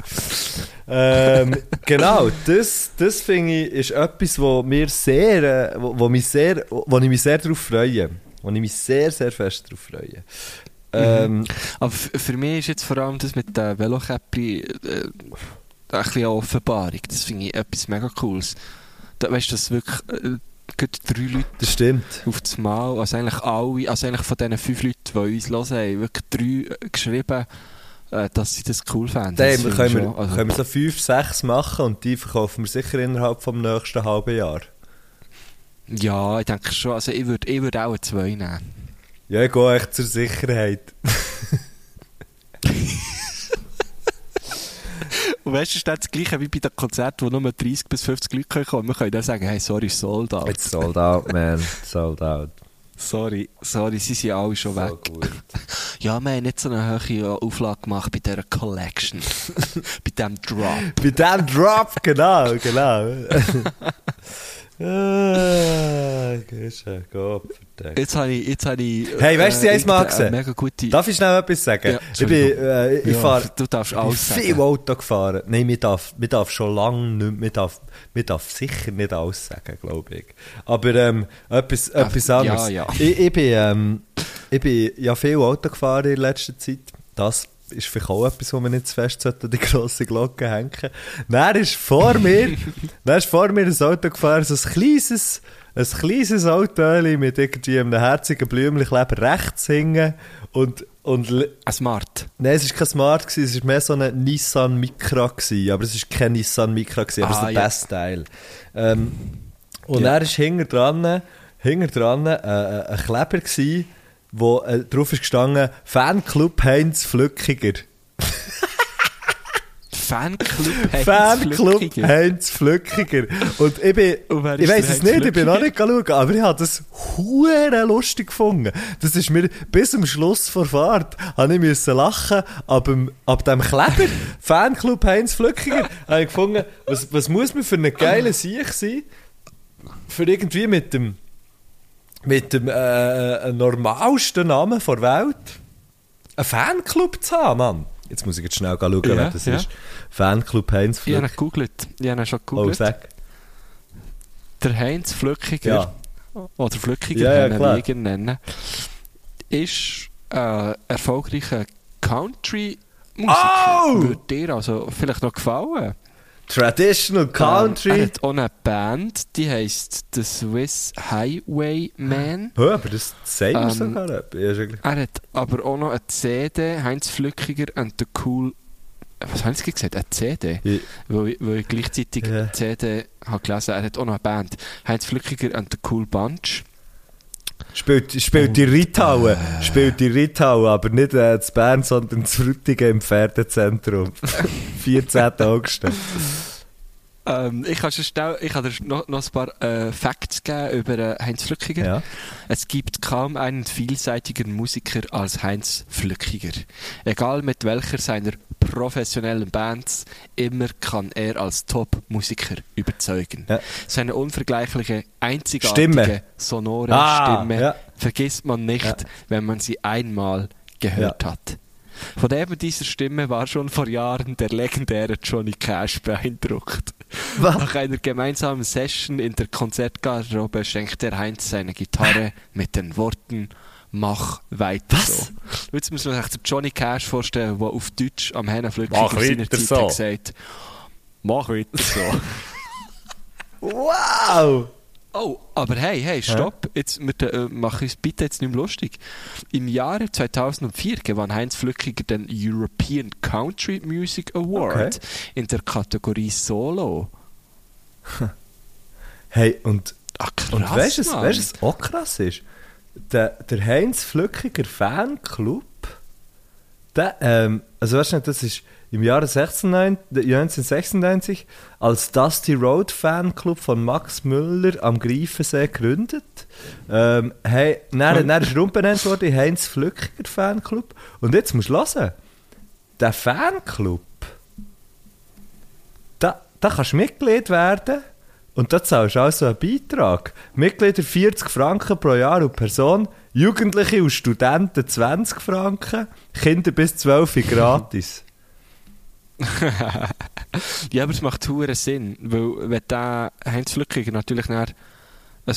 ähm, genau, das, das finde ich, ist etwas, wo mir sehr, äh, wo, wo mich sehr, wo ich mich sehr darauf freue. Wo ich mich sehr, sehr fest darauf freue. Ähm, Aber f- für mich ist jetzt vor allem das mit der Velokäppi äh, ein bisschen eine Offenbarung. Das finde ich etwas mega Cooles. Da, weißt du, dass wirklich äh, drei Leute das stimmt. auf das Mal, also eigentlich alle, also eigentlich von diesen fünf Leuten, die uns hören, haben wirklich drei äh, geschrieben, äh, dass sie das cool fänden. Das finde können wir, also- können wir so fünf, sechs machen und die verkaufen wir sicher innerhalb vom nächsten halben Jahr. Ja, ich denke schon. Also ich würde ich würd auch zwei nehmen. Ja, ich gehe echt zur Sicherheit. Und weißt du, es ist das gleiche wie bei den Konzerten, wo nur 30 bis 50 Leute können kommen. Wir können dann sagen, hey, sorry, sold out. It's sold out, man. Sold out. Sorry, sorry, sie sind alle schon So weg. gut. Ja, wir haben nicht so eine hohe Auflage gemacht bei dieser Collection. bei diesem Drop. Bei dem Drop, genau, genau. verdeckt. Jetzt habe ich, jetzt habe ich... Hey, weißt du, was ich irgendeine gesehen? Mega gute... Darf ich schnell etwas sagen? Ja, ich bin, äh, ich Ja, fahre Du darfst alles viel sagen. Auto gefahren. Nein, mir darf, mir darf schon lange nicht, mir darf, mir darf sicher nicht alles sagen, glaube ich. Aber ähm, etwas, Ah, etwas anderes. ja, ja. Ich, ich, bin, ähm, ich bin ja viel Auto gefahren in letzter Zeit. Das ist vielleicht auch etwas, wo man nicht zu fest sollte an die grosse Glocke hängen Dann ist vor mir, dann ist vor mir ein Auto gefahren, so ein kleines, ein kleines Auto mit irgendwie einem herzigen Blümchenkleber rechts hingen und, und Ein Smart. Nein, es war kein Smart, gewesen, es war mehr so ein Nissan Micra, gewesen, aber es war kein Nissan Micra, gewesen, aber es Ah, ist der ja. beste Teil. Ähm, und Ja. er war hinter dran, hinter dran äh, äh, ein Kleber, gewesen, wo äh, drauf ist gestanden, Fanclub Heinz Flückiger. Fanclub Heinz Fanclub Flückiger. Heinz Flückiger. Und ich bin, Und ich der es nicht, ich bin noch nicht schauen, aber ich habe das hure lustig gefunden. Das ist mir bis zum Schluss vor Fahrt, habe ich müssen lachen, ab dem, ab dem Kleber, Fanclub Heinz Flückiger, habe ich gefunden, was, was muss man für einen geilen Sieg sein, für irgendwie mit dem, mit dem, äh, normalsten Namen der Welt, einen Fanclub zu haben, Mann. Jetzt muss ich jetzt schnell schauen, Ja, wer das ja. ist. Fanclub Heinz Ich habe gegoogelt. Ich habe schon Oh, gegoogelt. sag. der Heinz Flückiger, Ja. oder Flückiger, Ja, ja, wie klar. ihn nennen, ist äh, erfolgreicher Country-Musiker. Oh! Würde dir also vielleicht noch gefallen? Traditional Ähm, er Country. hat auch eine Band, die heisst The Swiss Highwayman. Hör, aber das sagt mir Ähm, sogar etwas. Ja, Er hat aber auch noch eine CD, Heinz Flückiger and the Cool... Was haben sie gesagt? Eine CD? Ich- Weil, weil ich gleichzeitig Ja. eine CD habe gelesen Er hat auch noch eine Band. Heinz Flückiger and the Cool Bunch. Spielt, spielt die Ritaue. Spielt die Ritaue, aber nicht äh, in Bern, sondern in Frutigen im Pferdezentrum. 14. August. Ähm, ich kann, schnell, ich kann dir noch, noch ein paar äh, Facts geben über äh, Heinz Flückiger. Ja. Es gibt kaum einen vielseitigeren Musiker als Heinz Flückiger. Egal mit welcher seiner professionellen Bands, immer kann er als Top-Musiker überzeugen. Ja. Seine unvergleichliche, einzigartige, Stimme. sonore Ah, Stimme ja. vergisst man nicht, wenn man sie einmal gehört hat. Von eben dieser Stimme war schon vor Jahren der legendäre Johnny Cash beeindruckt. Nach einer gemeinsamen Session in der Konzertgarderobe schenkte der Heinz seine Gitarre mit den Worten Mach weiter Was? so. Jetzt muss man sich den Johnny Cash vorstellen, der auf Deutsch am Hennenflügel Mach seiner Zeit so. gesagt Mach weiter so. Wow! Oh, aber hey, hey, stopp. jetzt wir, äh, mache ich es bitte jetzt nicht mehr lustig. Im Jahre 2004 gewann Heinz Flückiger den European Country Music Award Okay. in der Kategorie Solo. Hey, und, Ach krass, und weißt du, was- Mann. weißt du, was auch krass ist? Der, der Heinz Flückiger Fanclub, der, ähm, also weißt du nicht, das ist im Jahre 96, 1996 als Dusty Road Fanclub von Max Müller am Greifensee gegründet. Ähm, hey, dann, dann ist er umbenannt worden in Heinz Flückiger Fanclub. Und jetzt musst du hören, der Fanclub, da, da kannst du Mitglied werden und da zahlst du also einen Beitrag. Mitglieder 40 Franken pro Jahr und Person, Jugendliche und Studenten 20 Franken, Kinder bis 12 gratis. Ja, aber es macht hohen Sinn, weil wenn der Heinz Flückiger natürlich ein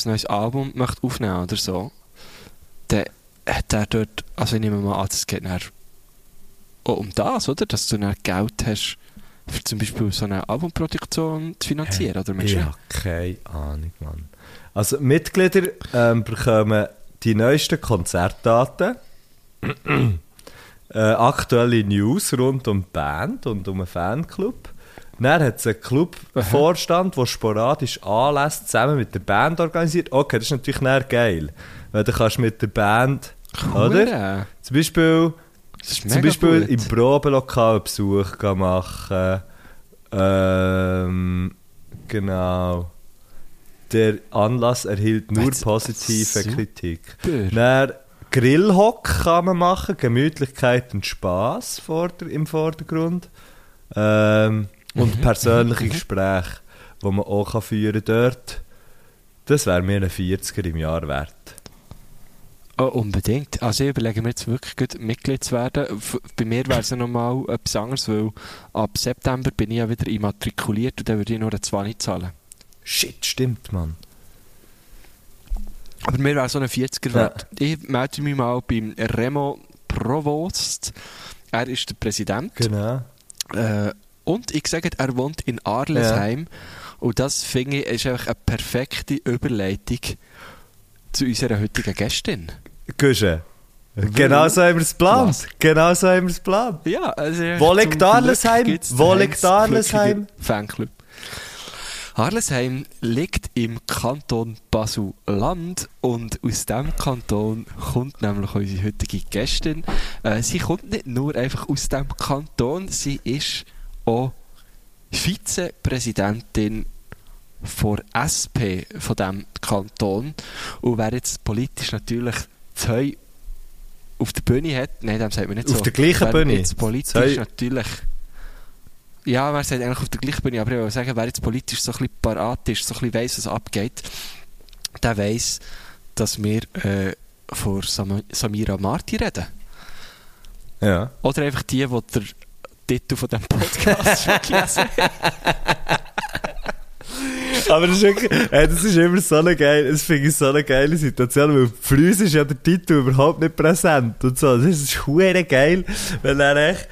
neues Album möchte aufnehmen oder so, dann hat er dort, also ich nehme mal an, es geht auch um das, oder? Dass du dann Geld hast, für zum Beispiel so eine Albumproduktion zu finanzieren, oder du Ich nicht? habe keine Ahnung, Mann. Also Mitglieder ähm, bekommen die neuesten Konzertdaten, äh, aktuelle News rund um die Band und um einen Fanclub. Dann hat es einen Clubvorstand, der sporadisch Anlässe zusammen mit der Band organisiert. Okay, das ist natürlich dann geil. Weil du kannst mit der Band, oder? Hure. Zum Beispiel, zum Beispiel gut. im Probelokal einen Besuch machen. Ähm, genau. Der Anlass erhielt nur positive. Kritik. Dann Grillhock kann man machen, Gemütlichkeit und Spass vorder im Vordergrund. Ähm, und persönliche Gespräche, die man auch kann führen dort. Das wäre mir ein 40er im Jahr wert. Oh, unbedingt. Also ich überlege mir jetzt wirklich gut, Mitglied zu werden. F bei mir wäre es ja nochmal etwas anderes, weil ab September bin ich ja wieder immatrikuliert und dann würde ich nur eine 20 zahlen. Shit, stimmt, Mann. Aber mir wäre so ein 40er Ja. wert. Ich melde mich mal beim Remo Provost. Er ist der Präsident. Genau. Äh, und ich sage, er wohnt in Arlesheim. Und das finde ich ist einfach eine perfekte Überleitung zu unserer heutigen Gästin. Gusche. Genau so haben wir es geplant. Genau so haben wir es geplant. Ja, also Wo liegt Arlesheim? Wo liegt Arlesheim? Fanclub. Arlesheim liegt im Kanton Basel-Land und aus diesem Kanton kommt nämlich unsere heutige Gästin. Äh, sie kommt nicht nur einfach aus diesem Kanton, sie ist auch Vizepräsidentin vor SP von diesem Kanton. Und wer jetzt politisch natürlich zwei auf der Bühne hat, nein, dem sagt man nicht Auf so. der gleichen wer Bühne? Jetzt politisch Zwei- natürlich. Ja, man sagt eigentlich auf der gleichen Bühne, aber ich will sagen, wer jetzt politisch so ein bisschen parat ist, so ein bisschen weiss, was abgeht, der weiss, dass wir äh, vor Sam Samira Marti reden. Ja. Oder einfach die, die der Titel von diesem Podcast schon gelesen haben. Aber das ist, wirklich, ey, das ist immer so eine geile, das finde ich so eine geile Situation, weil für uns ist ja der Titel überhaupt nicht präsent und so. Das ist hure geil, wenn er echt,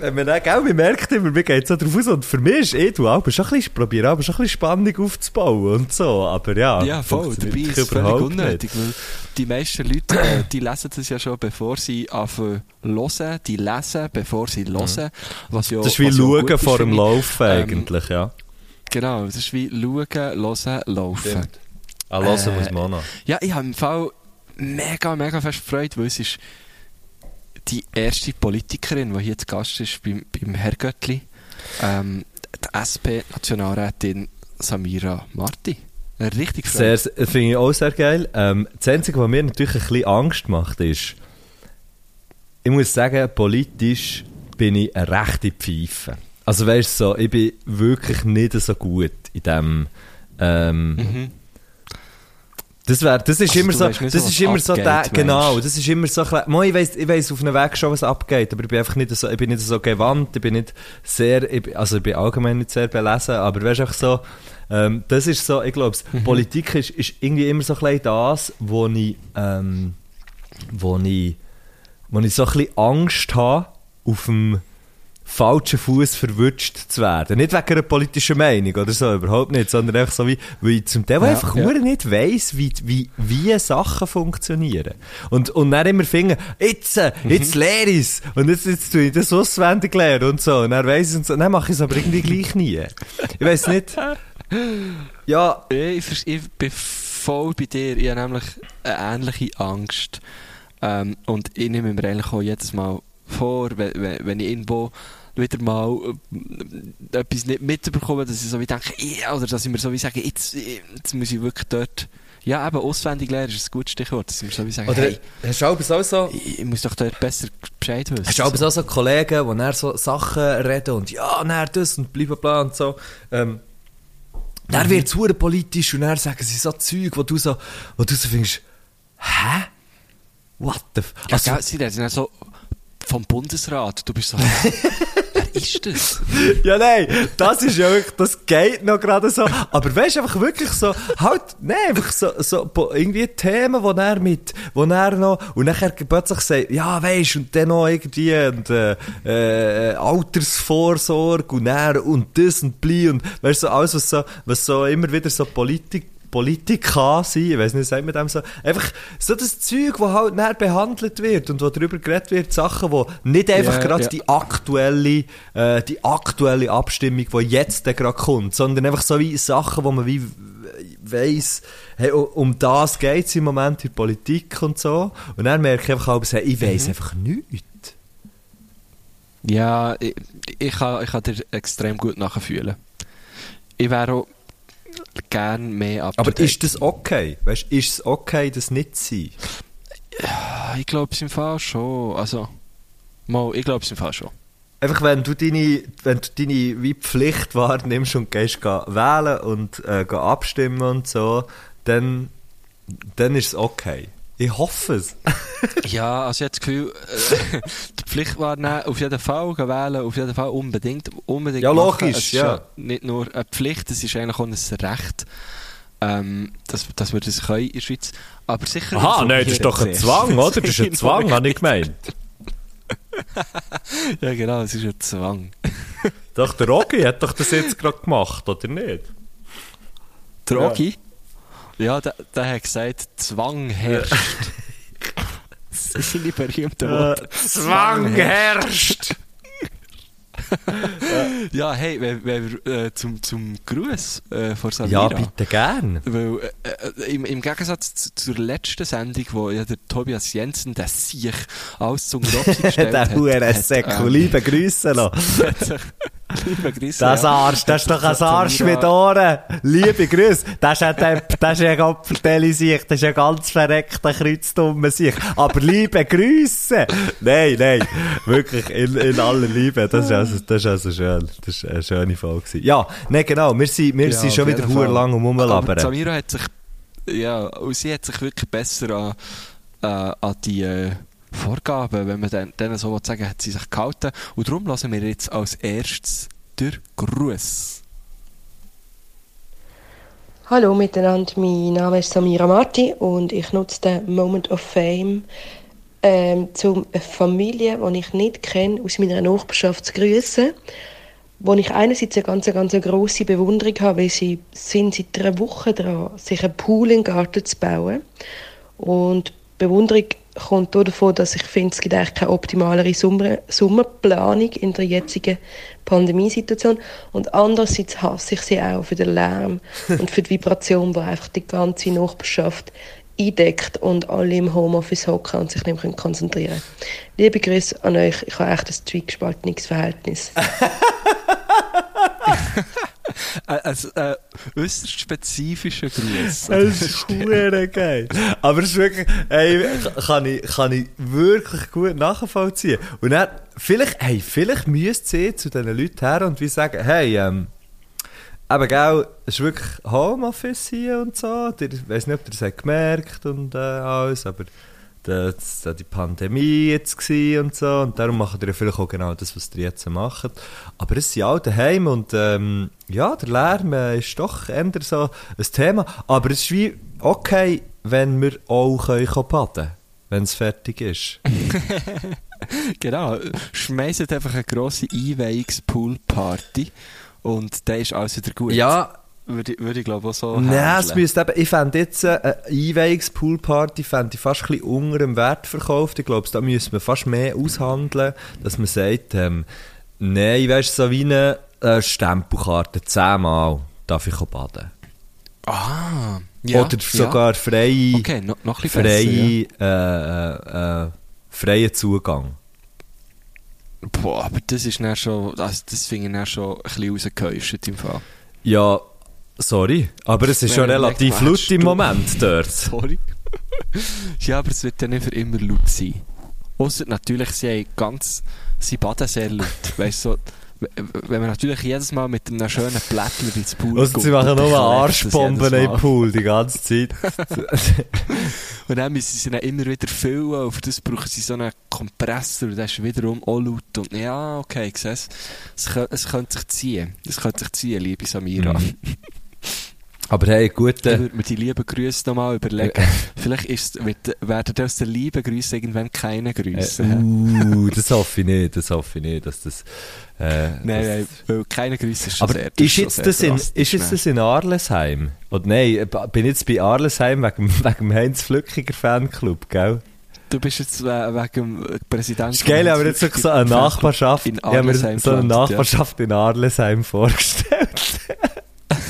wenn man dann, gell, man merkt immer, mir geht so drauf aus und für mich ist eh, du aber schon ein bisschen, probiere aber schon ein bisschen Spannung aufzubauen und so, aber ja. Ja, voll. Dabei ist es völlig unnötig, weil die meisten Leute, äh, die lesen das ja schon, bevor sie anfangen hören. Die lesen, bevor sie hören. Was ja, Mhm. Das ist wie ja schauen ist, vor dem. Laufen Ähm, eigentlich, ja. Genau, das ist wie schauen, hören, laufen. Ah, hören Äh, muss man auch noch. Ja, ich habe im Fall mega, mega fest gefreut, weil es ist die erste Politikerin, die hier zu Gast ist beim, beim Herr Göttli. Ähm, die SP-Nationalrätin Samira Marti. Richtig Sehr, finde ich auch sehr geil. Ähm, das Einzige, was mir natürlich ein bisschen Angst macht, ist, ich muss sagen, politisch bin ich eine rechte Pfeife. Also weißt du, so, ich bin wirklich nicht so gut in dem. Ähm, Mhm. Das, wär, das ist Also immer so, nicht das so, ist immer so der, genau, das ist immer so, Mo, ich weiss, ich weiss auf einem Weg schon, was abgeht, aber ich bin einfach nicht so, ich bin nicht so gewandt, ich bin nicht sehr, ich, also ich bin allgemein nicht sehr belesen, aber weißt einfach so, ähm, das ist so, ich glaube, Mhm. Politik ist, ist irgendwie immer so ein bisschen das, wo ich, ähm, wo ich, wo ich so ein bisschen Angst habe, auf dem, falschen Fuß verwutscht zu werden. Nicht wegen einer politischen Meinung oder so, überhaupt nicht, sondern einfach so wie, weil ich zum Teil Ja, einfach ja. nicht weiss, wie, wie, wie Sachen funktionieren. Und, und dann immer finden, jetzt, äh, jetzt lehre ich's. Und jetzt, jetzt tue ich das auswendig lernen und so. Und dann weiss ich und so. Dann mache ich es aber irgendwie gleich nie. Ich weiss nicht. Ja, Ich, ich bin voll bei dir. Ich habe nämlich eine ähnliche Angst. Ähm, und ich nehme mir eigentlich auch jedes Mal vor, wenn, wenn, wenn ich irgendwo wieder mal äh, etwas nicht mitbekomme, dass ich so wie denke, ja, oder dass ich mir so wie sage, jetzt, jetzt muss ich wirklich dort, ja eben, auswendig lernen ist ein gutes Stichwort, dass ich mir so wie sage, oder hey, hast du auch so, so ich, ich muss doch dort besser Bescheid wissen. Hast du auch so Kollegen, die dann so Sachen reden und ja, dann das und bla bla und so. Ähm, dann wird es politisch und dann sagen sie so Zeug, wo du so, wo du so findest, hä? What the f... Ja, Also, gell, sie reden so vom Bundesrat. Du bist so, ist das? ja, nein, das ist ja wirklich, das geht noch gerade so. Aber weißt du, einfach wirklich so, halt, nein, einfach so, so irgendwie Themen, wo er mit, wo er noch, und nachher plötzlich sagt, ja, weißt und dann noch irgendwie, und, äh, äh, Altersvorsorge, und er, und das, und bli, und, weißt du, so alles, was so, was so immer wieder so Politik, Politika sein, ich weiß nicht, sagt man dem so, einfach so das Zeug, wo halt näher behandelt wird und wo darüber geredet wird, Sachen, wo nicht einfach Ja, gerade ja. die aktuelle, äh, die aktuelle Abstimmung, die jetzt gerade kommt, sondern einfach so wie Sachen, wo man wie weiss, hey, um- das geht es im Moment in der Politik und so. Und dann merke ich einfach, hey, ich weiss Mhm. einfach nichts. Ja, ich, ich, kann, ich kann dir extrem gut nachfühlen. Ich wäre auch gern mehr ab. Aber ist das okay? Weißt, ist es okay, das nicht zu sein? Ich glaube es im Fall schon. Also, mal, ich glaube es im Fall schon. Einfach, wenn du deine, wenn du deine wie Pflicht wahrnimmst und gehst geh wählen und äh, geh abstimmen und so, dann, dann ist es okay. Ich hoffe es. Ja, also ich habe das Gefühl, äh, die Pflicht wahrnehmen, auf jeden Fall wählen, auf jeden Fall unbedingt, unbedingt Ja, machen. logisch, Es ist ja. Nicht nur eine Pflicht, es ist eigentlich auch ein Recht, ähm, dass, dass wir das können in der Schweiz. Aber sicher... informieren zuerst. habe ich gemeint. Ja genau, es ist ein Zwang. Doch, der Rogi hat doch das jetzt gerade gemacht, oder nicht? Drogi? Ja, der, der hat gesagt, Zwang herrscht. das sind die berühmten Worte. Zwang herrscht! Ja, hey, wenn, wenn wir äh, zum, zum Gruß äh, von Samira. Ja, bitte gern. Weil äh, äh, im, im Gegensatz zu, zur letzten Sendung, wo ja der Tobias Jensen, der sich alles zum Grossi gestellt Der hat. Hure hat, Säckel, ähm, liebe Grüße noch. Liebe Grüße. Das. Arsch, das ist doch ein Arsch mit Ohren. Liebe Grüße. Das ist ja der, das ist ja Gopferteli sich, das ist ja ganz verreckter Kreuzdummer sich. Aber liebe Grüße. Nein, nein. Wirklich, in, in aller Liebe. Das ist also, das ist also schön. Das ist eine schöne Folge. gewesen. Ja, nein, genau. Wir sind, wir Ja, sind schon wieder Fall. lang um Aber rumlabern. Samira hat sich, ja, und sie hat sich wirklich besser an, äh, an die äh, Vorgaben, wenn man dann, denen so sagen hat sie sich gehalten. Und darum lassen wir jetzt als erstes der Gruß. Hallo miteinander, mein Name ist Samira Marti und ich nutze den Moment of Fame, ähm, um eine Familie, die ich nicht kenne, aus meiner Nachbarschaft zu grüßen. Wo ich einerseits eine ganz, ganz grosse Bewunderung habe, weil sie sind seit einer Woche dran, sich einen Pool im Garten zu bauen. Und Bewunderung kommt auch davon, dass ich finde, es gibt eigentlich keine optimalere Sommer Sommerplanung in der jetzigen Pandemiesituation. Und andererseits hasse ich sie auch für den Lärm und für die Vibration, die einfach die ganze Nachbarschaft eindeckt und alle im Homeoffice hocken und sich nicht mehr konzentrieren können. Liebe Grüße an euch. Ich habe echt ein zweigespaltenes Verhältnis. Also, äh, äußerst spezifischer Gruß. Das ist hure geil. Aber es ist wirklich, ey, kann ich, kann ich wirklich gut nachvollziehen. Und dann, vielleicht, hey, vielleicht müsst ihr zu diesen Leuten her und wie sagen, hey, ähm, eben, gell, es ist wirklich Homeoffice hier und so. Ich weiß nicht, ob ihr das habt gemerkt und äh, alles, aber das war die Pandemie jetzt und so. Und darum macht ihr ja vielleicht auch genau das, was ihr jetzt macht. Aber es sind alle daheim und ähm, ja, der Lärm äh, ist doch eher so ein Thema. Aber es ist wie okay, wenn wir auch können baden können, wenn es fertig ist. genau. Schmeißt einfach eine grosse Einweihungspool-Party und dann ist alles wieder gut. Ja, Würde, ich- würde ich glaube auch so Nein, es müsste eben, ich fände jetzt äh, eine Einweihungspoolparty fände ich fast ein bisschen unter dem Wert verkauft. Ich glaube, da müsste man fast mehr aushandeln, dass man sagt, ähm, nein, weißt du, so wie eine äh, Stempelkarte, zehnmal darf ich baden. Ah, ja. Oder sogar freie, Ja. Okay, no, noch ein bisschen besser, freie, äh, äh, äh, freien Zugang. ja. Boah, aber das ist dann schon, also das finde ich dann schon ein bisschen rausgeheuscht im Fall. Ja, sorry, aber es ist schon man relativ laut im Moment dort. Sorry. ja, aber es wird ja nicht für immer laut sein. Ausser natürlich, sie haben ganz, sie baden sehr laut. Weißt du, so, wenn man natürlich jedes Mal mit einem schönen Blättler ins Pool Also, sie kommt, machen nur das Arschbomben im. Pool die ganze Zeit. Und dann müssen sie dann immer wieder füllen und für das brauchen sie so einen Kompressor und der ist wiederum auch laut. Und ja, okay, ich sehe es. Es, kö- es könnte sich ziehen. Es könnte sich ziehen, liebe Samira. Mhm. Aber hey, Ich gute. würde mir die lieben Grüße nochmal überlegen. Vielleicht ist, wird, werden aus den lieben Grüßen irgendwann keine Grüße. Äh, uh, das hoffe ich nicht, das hoffe ich nicht, dass das. Äh, Nein, das, nein, weil keine Grüße ist schon Aber sehr ist jetzt, das in, ist jetzt das in Arlesheim? Oder nein, äh, bin jetzt bei Arlesheim wegen, wegen dem Heinz Flückiger Fanclub, gell? Du bist jetzt wegen dem Präsidenten... ist geil, aber jetzt so eine Nachbarschaft. in Ich habe mir Arlesheim so eine geplant, ja. Nachbarschaft in Arlesheim vorgestellt.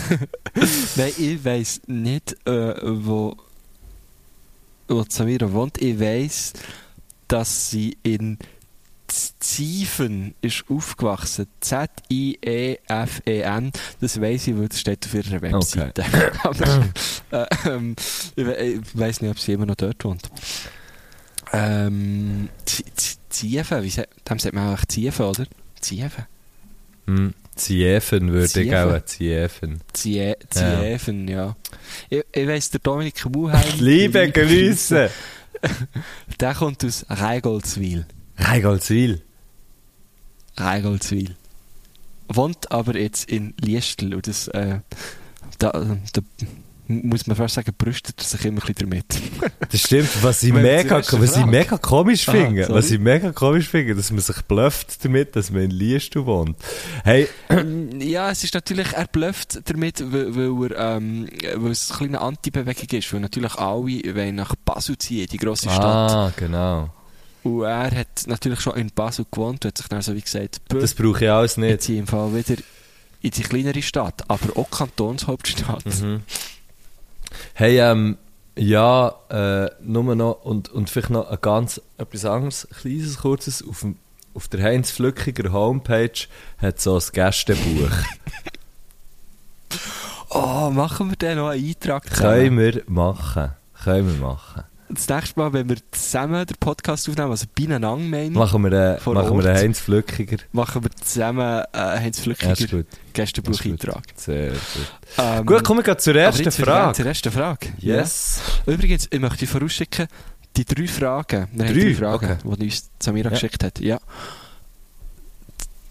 Nein, ich weiss nicht, äh, wo, wo Samira wohnt. Ich weiss, dass sie in Ziefen ist aufgewachsen. Z-I-E-F-E-N. Das weiss ich, weil das steht auf ihrer Webseite. Aber äh, ähm, ich, ich weiss nicht, ob sie immer noch dort wohnt. Ähm, Ziefen, wie sagt, dem sagt man auch Ziefen, oder? Ziefen. Hm, Ziefen würde ich auch, Ziefen. Zie Ziefen, ja. Ich, ich weiss, der Dominik Muheim. Liebe Grüße! Der kommt aus Reigoldswil. Reigoldswil. Reigoldswil. Wohnt aber jetzt in Liestl und das, äh, da, da muss man fast sagen, brüstet er sich immer ein bisschen damit. Das stimmt, was ich mega, was ich mega komisch Aha, finde, sorry. was ich mega komisch finde, dass man sich blufft damit, dass man in Liestal wohnt. Hey, ja, es ist natürlich, er blufft damit, weil, er, ähm, weil es eine kleine Anti-Bewegung ist, weil natürlich alle wollen nach Basel ziehen, die grosse Stadt. ah, genau. Und er hat natürlich schon in Basel gewohnt und hat sich dann so wie gesagt, «Bö, Das brauche ich alles ich nicht. ziehe im Fall wieder in die kleinere Stadt, aber auch Kantonshauptstadt. Mhm. Hey, ähm, ja, äh, nur noch, und, und vielleicht noch ein ganz, etwas anderes, ein kleines, kurzes, auf, dem, auf der Heinz Flückiger Homepage hat so ein Gästebuch. Oh, machen wir dann noch einen Eintrag Können wir machen. Können wir machen. Das nächste Mal, wenn wir zusammen den Podcast aufnehmen, also beieinander meine ich, Machen wir, äh, machen wir einen Heinz Flückiger. machen wir zusammen äh, Heinz Flückiger. Gästebucheintrag. Sehr gut. Ähm, Gut, kommen wir gleich zur ersten Frage. Zur ersten Frage. Yes. Ja. Übrigens, ich möchte vorausschicken, die drei Fragen, wir Drei? drei Fragen, Okay. die uns Samira Ja. geschickt hat. Ja.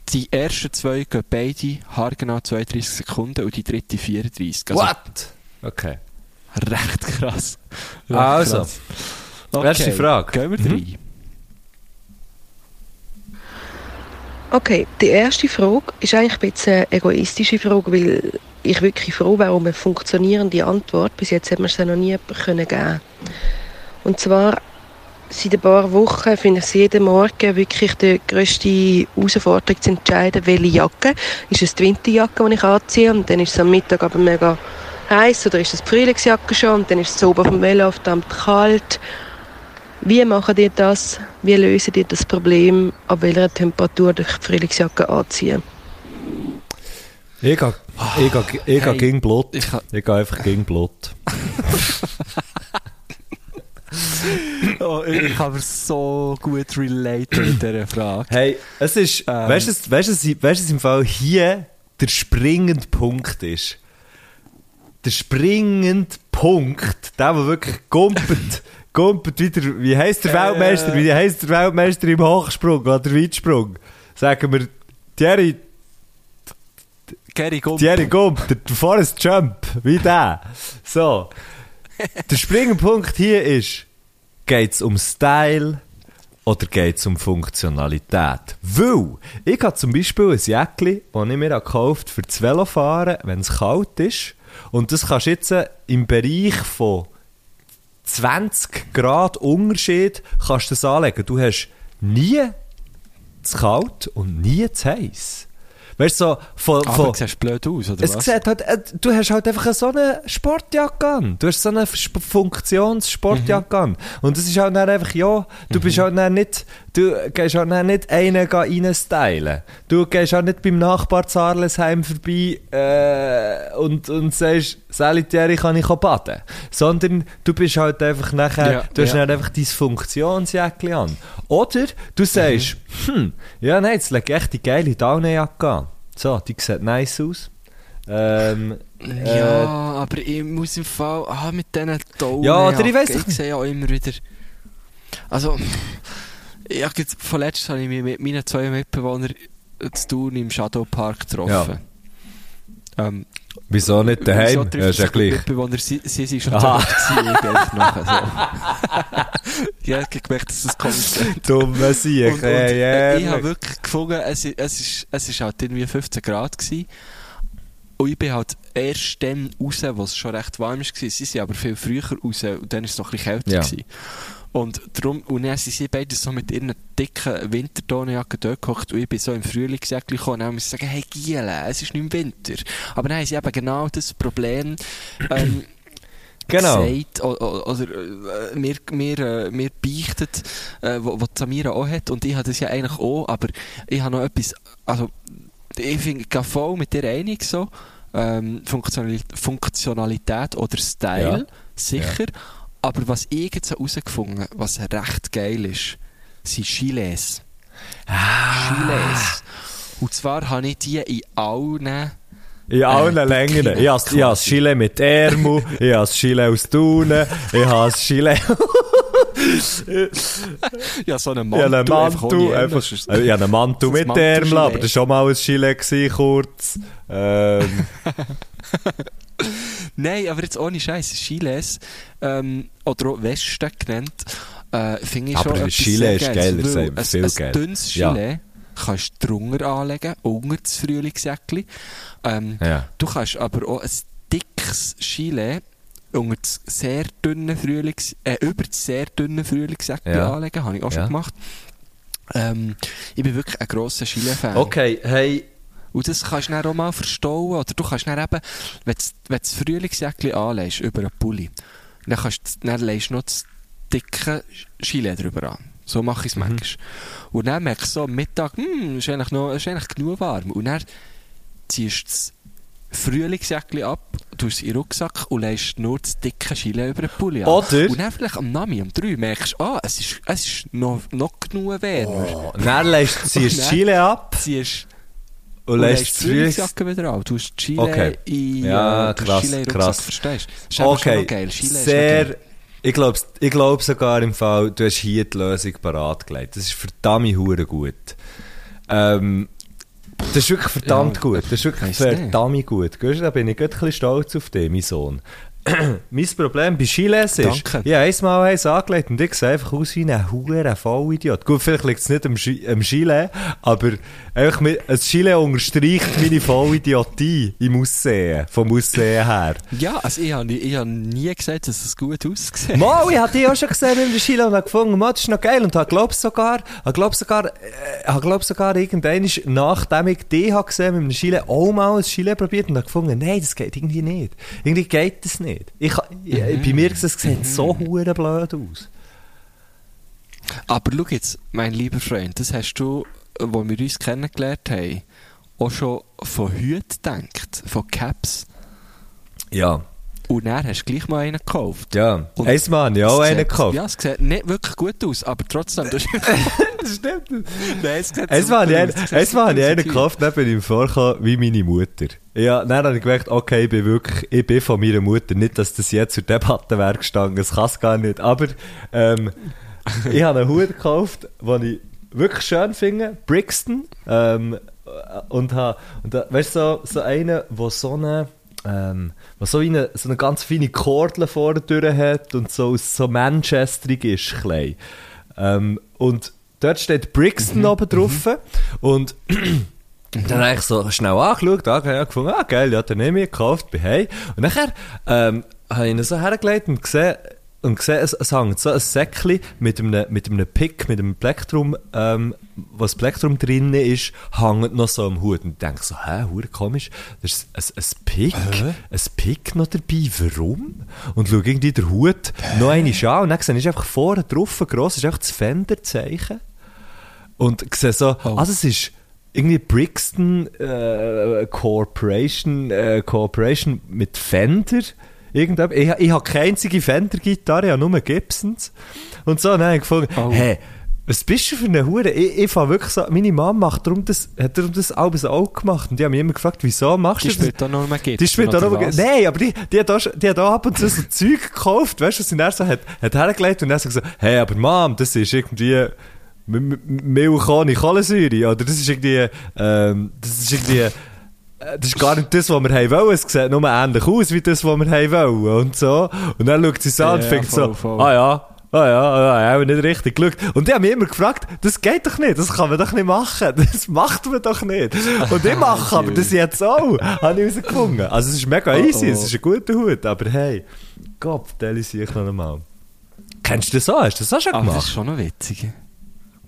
Die ersten zwei gehen beide haargenau 32 Sekunden und die dritte 34. Also What? Okay. Recht krass. Recht Also, krass. erste Frage. Gehen wir Mhm. rein. Okay, die erste Frage ist eigentlich ein bisschen eine egoistische Frage, weil ich wirklich froh wäre um eine funktionierende Antwort. Bis jetzt hat man es noch nie können geben Und zwar, seit ein paar Wochen finde ich es jeden Morgen wirklich die grösste Herausforderung zu entscheiden, welche Jacke. Ist es die Winterjacke, die ich anziehe und dann ist es am Mittag aber mega heiß oder ist es die Frühlingsjacke schon und dann ist es so oben auf dem Velo verdammt kalt. Wie machen ihr das? Wie lösen ihr das Problem, ab welcher Temperatur die Frühlingsjacke anziehen? Ich gehe, ich gehe, ich gehe Hey, gegen Blut. ich Ich gehe einfach gegen Blut. Oh, ich kann aber so gut relaten mit dieser Frage. Hey, es ist, Ähm. weißt du, weißt du, weißt du, es im Fall hier der springende Punkt ist? Der springende Punkt, der, der wirklich gumpet, gumpet wieder, wie heisst der Äh. Weltmeister, wie heisst der Weltmeister im Hochsprung oder Weitsprung? Sagen wir, Thierry, Gary Gump. Thierry Gump, der Forrest Jump, wie der. So. Der springende Punkt hier ist, geht's um Style oder geht es um Funktionalität? Weil, ich habe zum Beispiel ein Jäckchen, das ich mir gekauft für das Velofahren, wenn es kalt ist. Und das kannst du jetzt äh, im Bereich von 20 Grad Unterschied kannst du das anlegen. Du hast nie zu kalt und nie zu heiß. Weißt du, so, von, von, siehst blöd aus, oder es was? sieht halt, äh, du hast halt einfach so eine Sportjacke an. Du hast so eine Sp- Funktionssportjacke Mhm. an. Und das ist halt dann einfach, ja, du bist halt dann nicht, du gehst halt dann nicht einen reinstylen. Du gehst halt nicht beim Nachbar zu Arlesheim vorbei äh, und, und sagst, Salutary kann ich auch baden. Sondern du bist halt einfach nachher, Ja, du hast ja. dann einfach dein Funktionsjäckchen an. Oder du sagst, hm, ja nein, jetzt lege ich echt die geile Daunenjacke an. So, die sieht nice aus. Ähm, Ja, aber ich muss im Fall, ah, mit diesen Daumen. Ja, oder ich doch Ich sehe ja auch immer wieder. Also, ja, jetzt, vorletzt habe ich mich mit meinen zwei Mitbewohnern zu tun im Shadowpark getroffen. Ähm, wieso nicht wieso daheim? trifft Ja, ist ja gleich. Mitbewohner, sie, sie sind schon Aha. dort gewesen, nachher. So. ja, ich habe gemerkt, dass das kommt. Dumme Sieg, Und, und hey, äh, ich habe wirklich gefunden, es, es, ist, es ist halt irgendwie 15 Grad gewesen. Und ich bin halt erst dann raus, wo es schon recht warm war. Sie sind aber viel früher raus und dann war es noch ein bisschen kälter. Ja. Gewesen. Und, darum, und dann sind sie beide so mit ihren dicken Wintertonenjacken dort gehockt und ich bin so im Frühlingsjäckchen gekommen und dann muss ich sagen, hey Giele, es ist nicht im Winter. Aber dann haben sie eben genau das Problem ähm, Genau. gesagt o- o- oder äh, mir, mir, äh, mir beichtet, äh, wo Samira auch hat und ich habe das ja eigentlich auch, aber ich habe noch etwas, also ich finde, ich gehe voll mit dir einig so, ähm, Funktionali Funktionalität oder Style, Ja. sicher, aber was ich jetzt herausgefunden habe, was recht geil ist, sind Gilets. Ah. Gilets. Und zwar habe ich die in allen In allen Äh, Längen. Ich habe das. Gilet mit Ärmel, ich habe das Gilet aus Thunen, ich habe das Gilet... Ja, so einen Ich habe Mantel. einen einfach ohne Mantel, einfach, äh, ich habe einen Mantel mit. Ärmel, aber das war schon mal ein Gilet, gewesen, kurz. Ähm, Nein, aber jetzt ohne Scheiß, Gilets ähm, oder auch Westen genannt, äh, finde ich Aber schon ein Gilet sehr ist geiler, sagen wir, ein, viel ein geiler. dünnes Ja. Gilet kannst du drunter anlegen, unter das Frühlingsjäckchen. Ähm, ja. Du kannst aber auch ein dickes Gilet unter das sehr dünne Frühlings... Äh, über das sehr dünne Frühlingsjäckchen Ja. anlegen, habe ich auch Ja. schon gemacht. Ähm, ich bin wirklich ein grosser Gilet-Fan. Okay, hey... Und das kannst du dann auch mal verstauen. Oder du kannst dann eben, wenn du, wenn du das Frühlingsjäckchen anlegst über einen Pulli, dann, kannst du, dann legst du noch das dicke Gilet drüber an. So mache ich es Mhm. manchmal. Und dann merkst du so am Mittag, hm, ist eigentlich, noch, ist eigentlich genug warm. Und dann ziehst du das Frühlingsjäckchen ab, tust es in den Rucksack und legst nur das dicke Gilet über den Pulli an. Oder- Und dann vielleicht am Nami, um drei, merkst du, ah, es ist, es ist noch, noch genug wärmer. Oh, dann du ziehst das Nein. Gilet ab Ziehst und lässt die Frühlings... Frühlingsjacke wieder an. Du hast Chile Okay. in Ja, äh, hast krass, Chile in krass. verstehst du? Okay, geil. Chile sehr... Ich glaube ich glaub sogar im Fall, du hast hier die Lösung parat gelegt. Das ist verdammt hure gut. Ähm, das ist wirklich verdammt Ja, gut. Das ist wirklich nicht. verdammt gut. Da bin ich gerade ein bisschen stolz auf dich, mein Sohn. mein Problem bei Chiles ist, Danke. ich habe einmal eins angelegt und ich sehe einfach aus wie ein hure Vollidiot. Gut, vielleicht liegt es nicht am, Gilet, aber einfach mit, ein Gilet unterstreicht meine Vollidiotie im Aussehen, vom Aussehen her. Ja, also ich habe ich hab nie gesagt, dass es gut aussieht. Mal, ich hatte die auch schon gesehen in der Schule und habe gefunden, Mann, das ist noch geil. Und habe glaub sogar, habe glaub sogar, äh, habe glaub sogar irgendwann, nachdem ich die habe gesehen mit dem Chile, auch mal ein Chile probiert und habe gefunden, nein, das geht irgendwie nicht. Irgendwie geht das nicht. Ich, ich, Bei mir sieht es so hure blöd aus. Aber schau jetzt, mein lieber Freund, das hast du, wo wir uns kennengelernt haben, auch schon von Hüten gedacht, von Caps. Ja, Und dann hast du gleich mal einen gekauft. ja. Und Einmal habe ich auch einen gekauft. Ja, es sieht nicht wirklich gut aus, aber trotzdem. Das, das stimmt. Nein, es sieht sieht einmal habe ich einen gekauft, dann bin ich ihm vorgekommen wie meine Mutter. Ja, dann habe ich gemerkt, okay, ich bin wirklich, ich bin von meiner Mutter. Nicht, dass das jetzt zur Debatte wäre gestanden, das kann es gar nicht. Aber, ähm, ich habe einen Hut gekauft, den ich wirklich schön finde, Brixton, ähm, und habe, und weißt du, so, so einen, der so eine, ähm, was so, eine, so eine ganz feine Kordel vorne durch hat und so, so manchesterig ist, klein. Ähm, und dort steht Brixton oben drauf. Und dann habe ich so schnell angeschaut, ah, ja, gefunden, ah, geil, ja, dann nehme ich gekauft, bin hey. Und nachher ähm, habe ich ihn so hergelegt und gesehen, und gesehen, es, es hängt so ein Säckchen mit einem, mit einem Pick, mit einem Plektrum, ähm, was Plektrum drin ist, hängt noch so am Hut. Und ich denke so, hä, hure komisch, da ist ein, ein Pick, ein Pick noch dabei, warum? Und schaue irgendwie den Hut noch einmal an und dann sehe ich einfach vorne drauf, gross, ist einfach das Fender-Zeichen. Und sehe so, Oh. also es ist irgendwie Brixton äh, Corporation, äh, Corporation mit Fender. Irgendetwas. Ich, ich habe keine einzige Fender-Gitarre, ich habe nur Gibsons. Und so, dann habe ich gefunden, Oh. hey, was bist du für eine Hure? Ich, ich fand wirklich so, meine Mama macht darum das, hat darum das alles auch gemacht. Und die haben mich immer gefragt, wieso machst Die du das? spielt da noch mal. Die spielt oder noch was? Nein, aber die, die, hat schon- die hat auch ab und zu so Zeug gekauft, weißt du, was sie dann so hat, hat hergelegt und dann so gesagt, hey, aber Mom, das ist irgendwie Milch ohne Kohlensäure, oder das ist irgendwie, ähm, das ist irgendwie, das ist gar nicht das, was wir haben wollen. Es sieht nur ähnlich aus wie das, was wir haben wollen. Und so. Und dann schaut sie es an und fängt so, voll. ah ja, ah ja, ah ja, auch nicht richtig geschaut. Und die haben mich immer gefragt, das geht doch nicht, das kann man doch nicht machen. Das macht man doch nicht. Und ich mache aber das jetzt auch, habe ich herausgefunden. Also es ist mega Oh, easy, oh. es ist ein guter Hut, aber hey, Gott, sehe ich noch einmal. Kennst du das auch? Hast du das auch schon Aber das gemacht? ist schon noch witzig.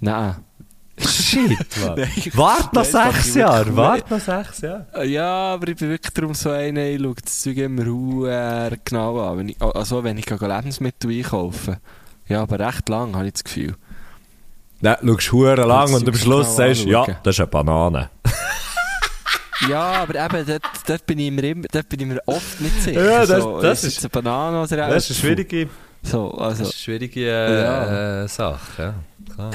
Nein. Shit, Mann. Nein. Wart noch Nein, sechs Jahre, wart noch sechs Jahre. Ja, aber ich bin wirklich darum so einer, ich schaue das Zeug immer sehr genau an. Wenn ich, also wenn ich Lebensmittel einkaufe. Ja, aber recht lang, habe ich das Gefühl. Dann schaust du lang und am du Schluss genau sagst du, ja, das ist eine Banane. Ja, aber eben, dort, dort, bin ich mir immer, dort bin ich mir oft nicht sicher. Ja, das- so, das ist ist- eine Banane oder Das ist eine schwierige, So, also, das ist eine schwierige äh, Ja. äh, Sache, ja. Klar.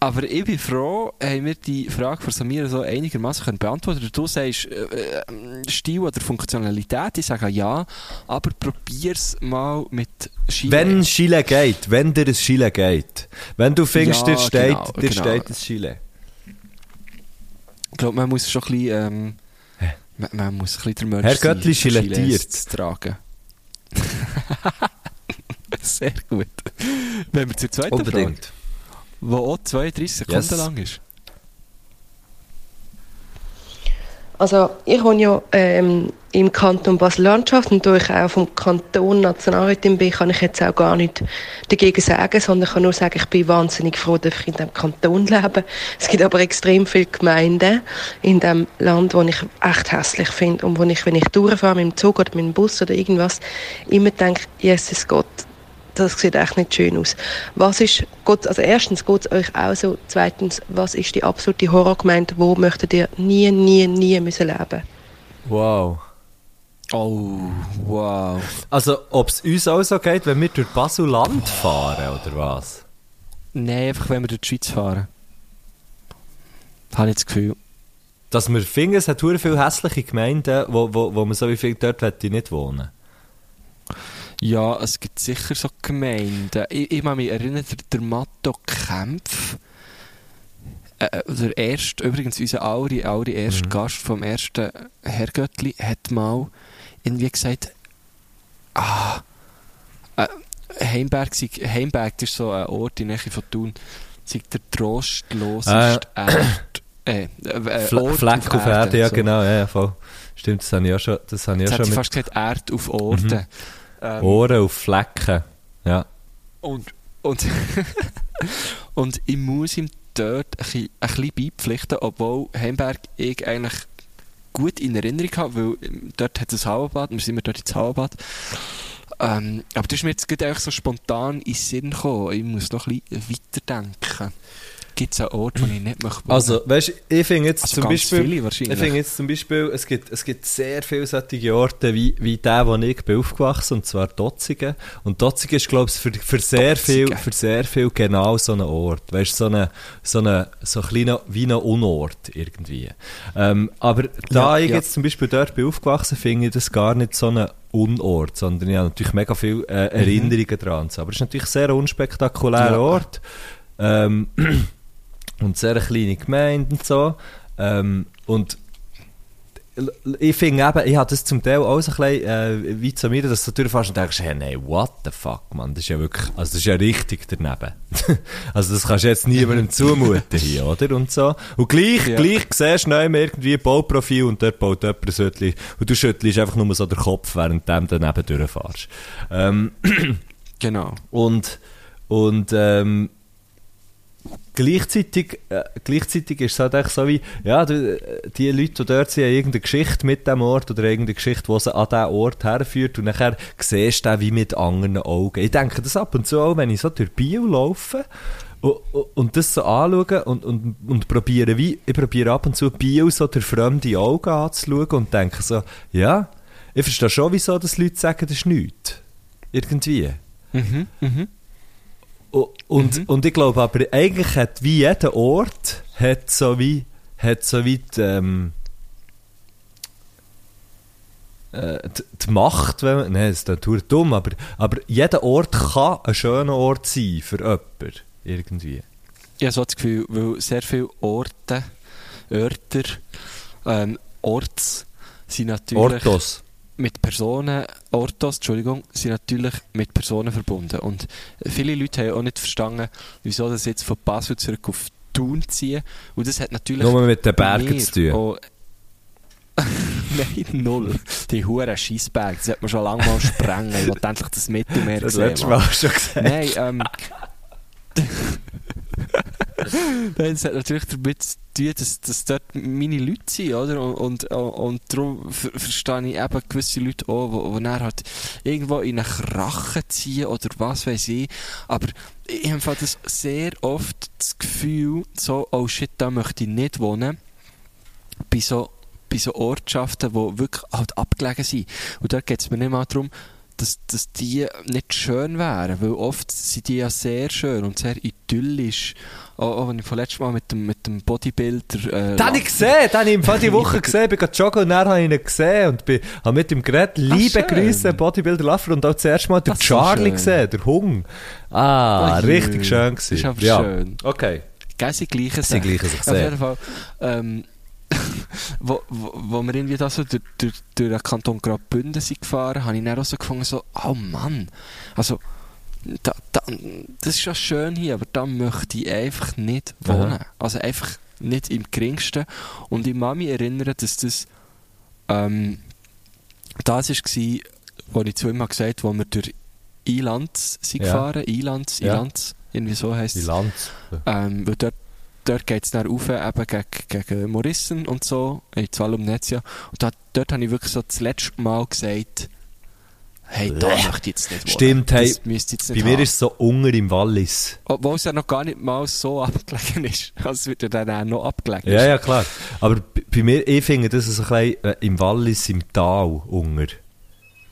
Aber ich bin froh, haben wir die Frage von Samira so einigermaßen können beantworten Du sagst äh, äh, Stil oder Funktionalität, ich sage ja, aber probier's mal mit Ski. Wenn Chile geht, wenn dir ein Chile geht, wenn du findest, Ja, dir steht, genau, dir genau. steht ein Chile. Ich glaube, man muss schon ein bisschen, ähm, man, man muss ein bisschen der Mensch Herr Göttli zu tragen. Sehr gut. Wenn wir zur zweiten Frage, Die auch 32 Sekunden Yes. lang ist. Also ich wohne ja ähm, im Kanton Basel-Landschaft und da ich auch vom Kanton Nationalrätin bin, kann ich jetzt auch gar nicht dagegen sagen, sondern kann nur sagen, ich bin wahnsinnig froh, dass ich in diesem Kanton lebe. Es gibt aber extrem viele Gemeinden in diesem Land, die ich echt hässlich finde und wo ich, wenn ich durchfahre mit dem Zug oder mit dem Bus oder irgendwas, immer denke, Jesus Gott, das sieht echt nicht schön aus. Was ist, Gott, also erstens geht es euch auch so, zweitens, was ist die absolute Horrorgemeinde, wo möchtet ihr nie, nie, nie müssen leben? Wow. Oh, wow. Also, ob es uns auch so geht, wenn wir durch Basel-Land fahren, oder was? Nein, einfach wenn wir durch die Schweiz fahren. Habe ich das Gefühl. Dass wir finden, es hat hure viele hässliche Gemeinden, wo, wo, wo man so wie viel dort nicht wohnen. Ja, es gibt sicher so Gemeinden. Ich, ich mich erinnern, der, Matto Kempf, äh, äh, der erste, übrigens unser auri, auri erste Mhm. Gast vom ersten Herrgöttli, hat mal irgendwie gesagt, ah, äh, Heimberg, Heimberg ist so ein Ort in der Nähe von Thun, sei der trostloseste Erd, äh, äh, Ort Fleck auf Erde, ja so. genau, ja, voll. Stimmt, das habe ich auch schon, das habe ich Jetzt auch hat schon mit fast gesagt, Erd auf Orden. Ähm, Ohren auf Flecken. Ja. Und, und, und ich muss ihm dort ein bisschen, ein bisschen beipflichten, obwohl Heimberg ich eigentlich gut in Erinnerung habe, weil ähm, dort hat es ein Hallenbad, wir sind immer dort ins Hallenbad. Ähm, aber das ist mir jetzt gerade so spontan in den Sinn gekommen. Ich muss noch ein bisschen weiterdenken. Gibt es einen Ort, wo ich nicht möchte wohnen? Also, weißt ich finde jetzt Also zum Beispiel, ich finde jetzt zum Beispiel, es gibt, es gibt sehr viele solche Orte wie, wie der, wo ich bin aufgewachsen und zwar Dotzigen. Und Dotzigen ist, glaube ich, für, für sehr viel, für sehr viel genau so ein Ort. Weißt du, so eine, so eine, so ein kleiner, wie ein Unort irgendwie. Ähm, aber da Ja, ich ja. jetzt zum Beispiel dort bin aufgewachsen, finde ich das gar nicht so ein Unort, sondern ich habe natürlich mega viele äh, Erinnerungen dran. und so. Aber es ist natürlich ein sehr unspektakulärer Ja. Ort. Ähm, und sehr eine kleine Gemeinde und so. Ähm, und ich finde eben, ich habe das zum Teil auch so ein bisschen äh, wie zu mir, dass du durchfährst und denkst, hey, nein, what the fuck, man, das ist ja wirklich, also das ist ja richtig daneben. also das kannst du jetzt niemandem zumuten hier, oder? Und so. Und gleich, Ja. gleich siehst du neu irgendwie ein Bauprofil und dort baut jemand ein Sötchen und du schüttelst einfach nur so den Kopf, während du daneben durchfährst. Ähm, Genau. und, und, ähm, gleichzeitig, äh, gleichzeitig ist es halt echt so wie, ja, du, äh, die Leute, die dort sind, haben irgendeine Geschichte mit dem Ort oder irgendeine Geschichte, die sie an diesen Ort herführt und nachher siehst du den wie mit anderen Augen. Ich denke das ab und zu auch, wenn ich so durch Bio laufe und- und das so anschaue und, und, und probiere wie, ich probiere ab und zu Bio so durch fremde Augen anzuschauen und denke so, ja, ich verstehe schon, wieso das Leute sagen, das ist nichts. Irgendwie. Mhm, mhm. Und, und ich glaube aber, eigentlich hat wie jeder Ort hat so wie, hat so wie die, ähm, äh, die, die Macht, wenn man, nein, das ist natürlich dumm, aber, aber jeder Ort kann ein schöner Ort sein für jemanden. Irgendwie. Habe so das Gefühl, weil sehr viele Orte, Örter, ähm, Orts sind natürlich Ortos. Mit Personen, Ortos, Entschuldigung, sind natürlich mit Personen verbunden. Und viele Leute haben auch nicht verstanden, wieso das jetzt von Basel zurück auf Thun ziehen. Und das hat natürlich Nur mit den Bergen zu tun. Nein, null. Die huren Scheissberge, das sollte man schon lange mal sprengen. Ich wollte endlich das Mittelmeer Das sehen, letzte Mann. Mal schon gesagt. Nein, ähm. Nein, hat natürlich damit zu tun, dass, dass dort meine Leute sind, oder? Und, und, und darum ver verstehe ich eben gewisse Leute auch, wo dann halt irgendwo in eine Krache ziehen oder was weiß ich. Aber ich habe das sehr oft das Gefühl, so, oh shit, da möchte ich nicht wohnen. Bei so, bei so Ortschaften, die wirklich halt abgelegen sind. Und da geht es mir nicht mal darum, dass, dass die nicht schön wären, weil oft sind die ja sehr schön und sehr idyllisch. Auch, auch wenn ich von letztem Mal mit dem, mit dem Bodybuilder... Äh, Den habe ich gesehen, den habe ich im Fall die Woche gesehen, bin joggen und dann habe ich ihn gesehen und bin, habe mit ihm geredet. Liebe schön. Grüße, Bodybuilder Laffer und auch zuerst mal den Das so Charlie schön. gesehen, der Hung. Ah, Ah, richtig schön Das gewesen. ist aber ja. schön. Okay. Gell, sie gleichen Sie gleichen sich Auf jeden Fall. Ähm, wo, wo, wo wir irgendwie da so durch, durch, durch den Kanton Graubünden sind gefahren, habe ich dann auch so gefunden, so, oh Mann, also, da, da, das ist ja schön hier, aber da möchte ich einfach nicht wohnen. Aha. Also einfach nicht im geringsten. Und ich kann mich erinnern, dass das ähm, das war, wo ich zu ihm habe gesagt wo wir durch Ilanz sind Ja. gefahren. Ilanz, Ja. Ilanz, irgendwie so heisst es. Lanz. Ähm, weil dort, dort geht es dann rauf, eben gegen, gegen Morissen und so, in Zalum-Netzia. Und da, dort habe ich wirklich so das letzte Mal gesagt, hey, da Blech. möchte ich jetzt nicht wohnen. Stimmt, hey, Bei nicht mir haben. ist es so unger im Wallis. Obwohl es ja noch gar nicht mal so abgelegen ist. Also es wird ja dann auch noch abgelegen. Ja, ja, klar. Aber bei mir, ich finde das so ein bisschen äh, im Wallis, im Tal, unger.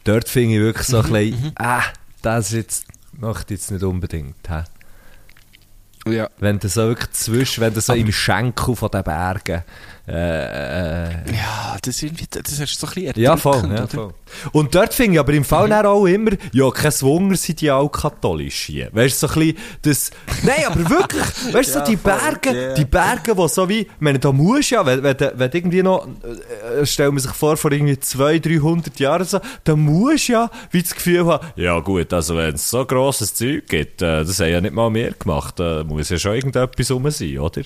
Dort finde ich wirklich so ein bisschen, ah, das jetzt, möchte ich jetzt nicht unbedingt. Hä? Ja. Wenn du so wirklich zwischen, wenn du so im Schenkel von den Bergen, äh, äh, Ja, das ist irgendwie, das ist so ein bisschen ja, voll, ja, voll. Und dort finde ich aber im Fall dann auch immer, ja, kein Wunder sind die auch katholisch hier. Weißt du, so ein bisschen das, nein, aber wirklich, weißt du, so die Berge, die Berge, wo so wie, ich meine, da musst ja, wenn, wenn, wenn irgendwie noch, äh, stell man sich vor, vor irgendwie 200, 300 Jahren so, da musst ja wie das Gefühl haben, ja gut, also wenn es so grosses Zeug gibt, äh, das haben ja nicht mal mehr gemacht, da muss ja schon irgendetwas rum sein, oder?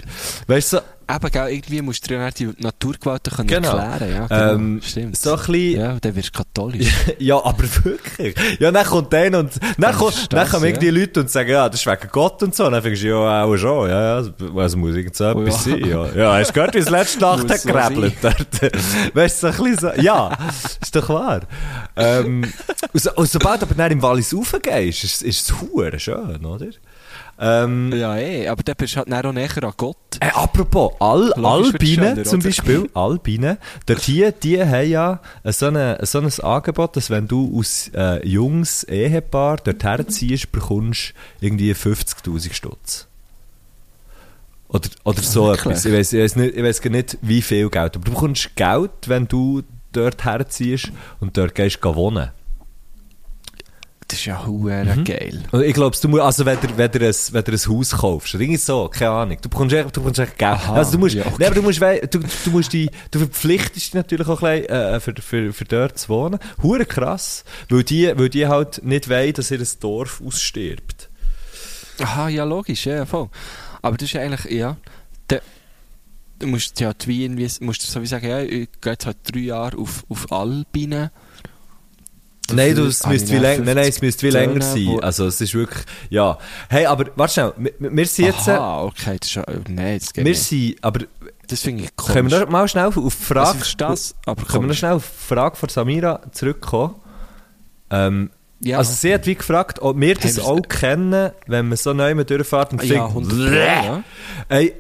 Weißt du, so, Eben, gell, irgendwie musst du die Naturgewalten können Genau. erklären ja, genau. ähm, Stimmt. so ein bisschen, ja, dann wirst du katholisch. Ja, aber wirklich. Ja, dann kommt dann und dann, Das kommt, ist dann das, kommen ja. irgendwie Leute und sagen, ja, das ist wegen Gott und so. Und dann findest du, ja, auch schon. Ja, ja, also muss irgend so Oh, etwas ja. sein. Ja, ja hast du gehört, wie es letzte Nacht hat so dort? Weißt du, so ein bisschen so, ja, ist doch wahr. Ähm, und, so, und sobald du aber dann im Wallis raufgehst, ist, ist es schön, oder? Ähm, ja, eh, aber dann bist du halt auch näher an Gott. äh, apropos, Al Albine zum? Beispiel, Albine, dort hier, die haben ja so, eine, so ein Angebot, dass wenn du aus äh, jungs Ehepaar dort herziehst, bekommst du irgendwie 50'000 Stutz. Oder, oder so Wirklich? etwas. Ich weiss, ich, weiss nicht, ich weiss gar nicht, wie viel Geld. Aber du bekommst Geld, wenn du dort herziehst und dort gehst wohnen. Das ist ja hure Mhm. geil. Und ich glaube, du musst, also wenn du, wenn du, ein, wenn du ein Haus kaufst, irgendwie so, keine Ahnung, du bekommst echt, du bekommst echt Geld. Aha, also du musst, ja, okay. nee, aber du musst, du, du musst die, du verpflichtest dich natürlich auch ein bisschen, äh, für, für, für dort zu wohnen. Hure krass. Weil die, weil die halt nicht wollen, dass ihr Dorf ausstirbt. Aha, ja, logisch, ja, voll. Aber das ist ja eigentlich, ja, der, du musst ja die Wien, wie, musst du so wie sagen, ja, ich gehe jetzt halt drei Jahre auf, auf Alpine. Nein, du, es müsste noch länger, nein, nein, es 50 müsste wie länger sein. Also, es ist wirklich, ja. Hey, aber, warte schnell, wir, wir sind jetzt, äh, Aha, okay, das ist ja, nein, das geht wir nicht. sind, aber, Das finde ich komisch. können wir noch mal schnell auf die also, Frage, verstehe das, aber können wir noch schnell auf die Frage von Samira zurückkommen? Ähm, Ja, Also sie hat wie gefragt, ob wir das wir's- auch kennen, wenn man so neu durchfährt und ja, findet, 100 ja. Ey,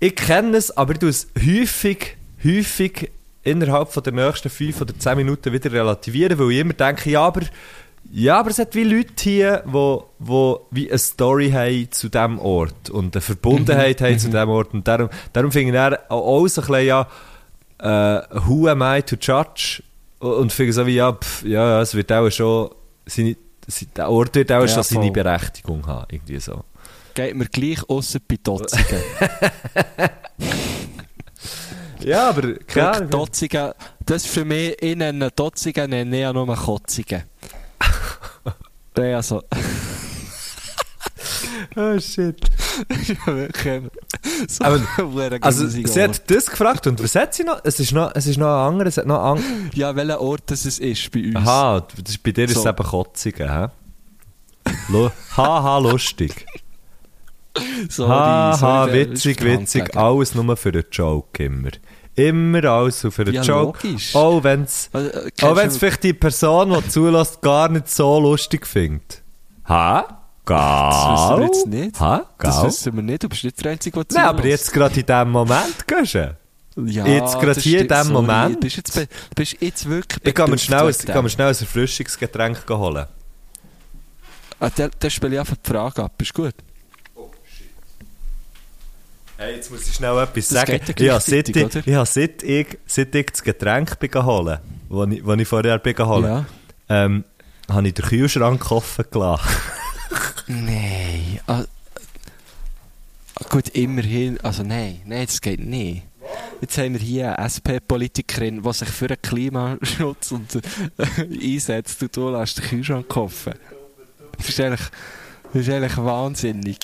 ich kenne es, aber ich tue es häufig, häufig innerhalb von der nächsten 5 oder 10 Minuten wieder relativieren, weil ich immer denke, ja, aber, ja, aber es hat wie Leute hier, wo, wo wie eine Story haben zu diesem Ort und eine Verbundenheit haben zu diesem Ort und darum, darum finde ich dann auch, so ein bisschen, ja, äh, who am I to judge? Und finde so wie, ja, pff, ja, es wird auch schon, seine, se- der Ort wird auch Ja, schon seine voll. Berechtigung haben, irgendwie so. Geht mir gleich ausser bei Dotzigen. Ja, aber klar. Guck, Dotzigen, das ist für mich, ich nenne Dotzigen, nenne ich ja nur Kotzigen. Ja, also, Oh shit. So Aber- Also, sie hat das gefragt und was hat sie noch? Es ist noch, es ist noch ein anderes, es hat noch an Ja, welcher Ort das es ist bei uns. Aha, das ist, bei dir ist es So. eben Kotzigen, hä? Haha, lustig. Sorry, Haha, der witzig, witzig. Alles nur für einen Joke immer. Immer alles für einen Ja, Joke. logisch. Auch wenn es äh, du- vielleicht die Person, die zulässt, gar nicht so lustig findet. Ha? Gau? Das wissen wir jetzt nicht. Ha? Das wissen wir nicht, du bist nicht der Einzige, der Nein, aber zulässt. jetzt gerade in diesem Moment gehst du. Ja, jetzt gerade hier in diesem. Moment. Bist jetzt, bist jetzt wirklich Ich kann mir schnell, ein- ich kann mir schnell ein Erfrischungsgetränk holen. Ah, der spiele ich einfach die Frage ab, ist gut. Hey, jetzt muss ich schnell etwas Das sagen. ja habe seit, ich, oder? habe seit, ich, seit ich das Getränk bin holen, das ich, ich vorher bin holen, Ja. ähm, habe ich den Kühlschrank offen gelassen. Nein. Ah, ah, gut, immerhin. Also nein, nein, das geht nicht. Jetzt haben wir hier eine SP-Politikerin, die sich für den Klimaschutz und, äh, einsetzt und du lässt den Kühlschrank offen. Das ist eigentlich, das ist eigentlich wahnsinnig.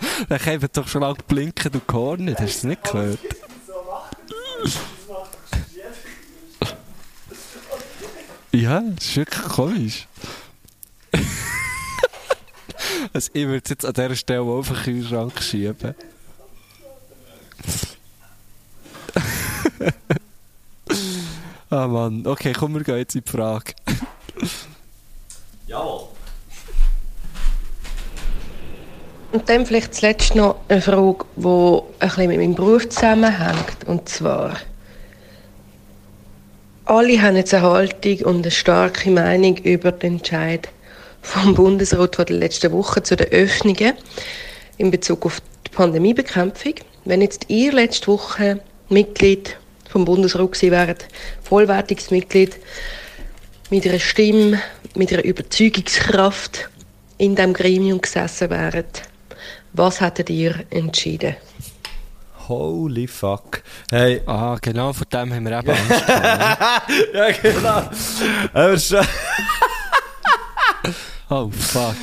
Dann haben doch schon lange blinken und gehört nicht. Hast du es nicht gehört? Ja, das ist wirklich komisch. Also ich würde es jetzt an dieser Stelle auf den Kühlschrank schieben. ah Mann, okay, komm, wir gehen jetzt in die Frage. Jawohl. Und dann vielleicht zuletzt noch eine Frage, die ein bisschen mit meinem Beruf zusammenhängt. Und zwar, alle haben jetzt eine Haltung und eine starke Meinung über den Entscheid vom Bundesrat von der letzten Woche zu den Öffnungen in Bezug auf die Pandemiebekämpfung. Wenn jetzt ihr letzte Woche Mitglied vom Bundesrat gewesen wäret, vollwertiges Mitglied, mit einer Stimme, mit einer Überzeugungskraft in dem Gremium gesessen wäret, was hättet ihr entschieden? Holy fuck. Hey, Ah, genau, vor dem haben wir eben Angst gehabt. ja genau. Aber schon- Oh, fuck.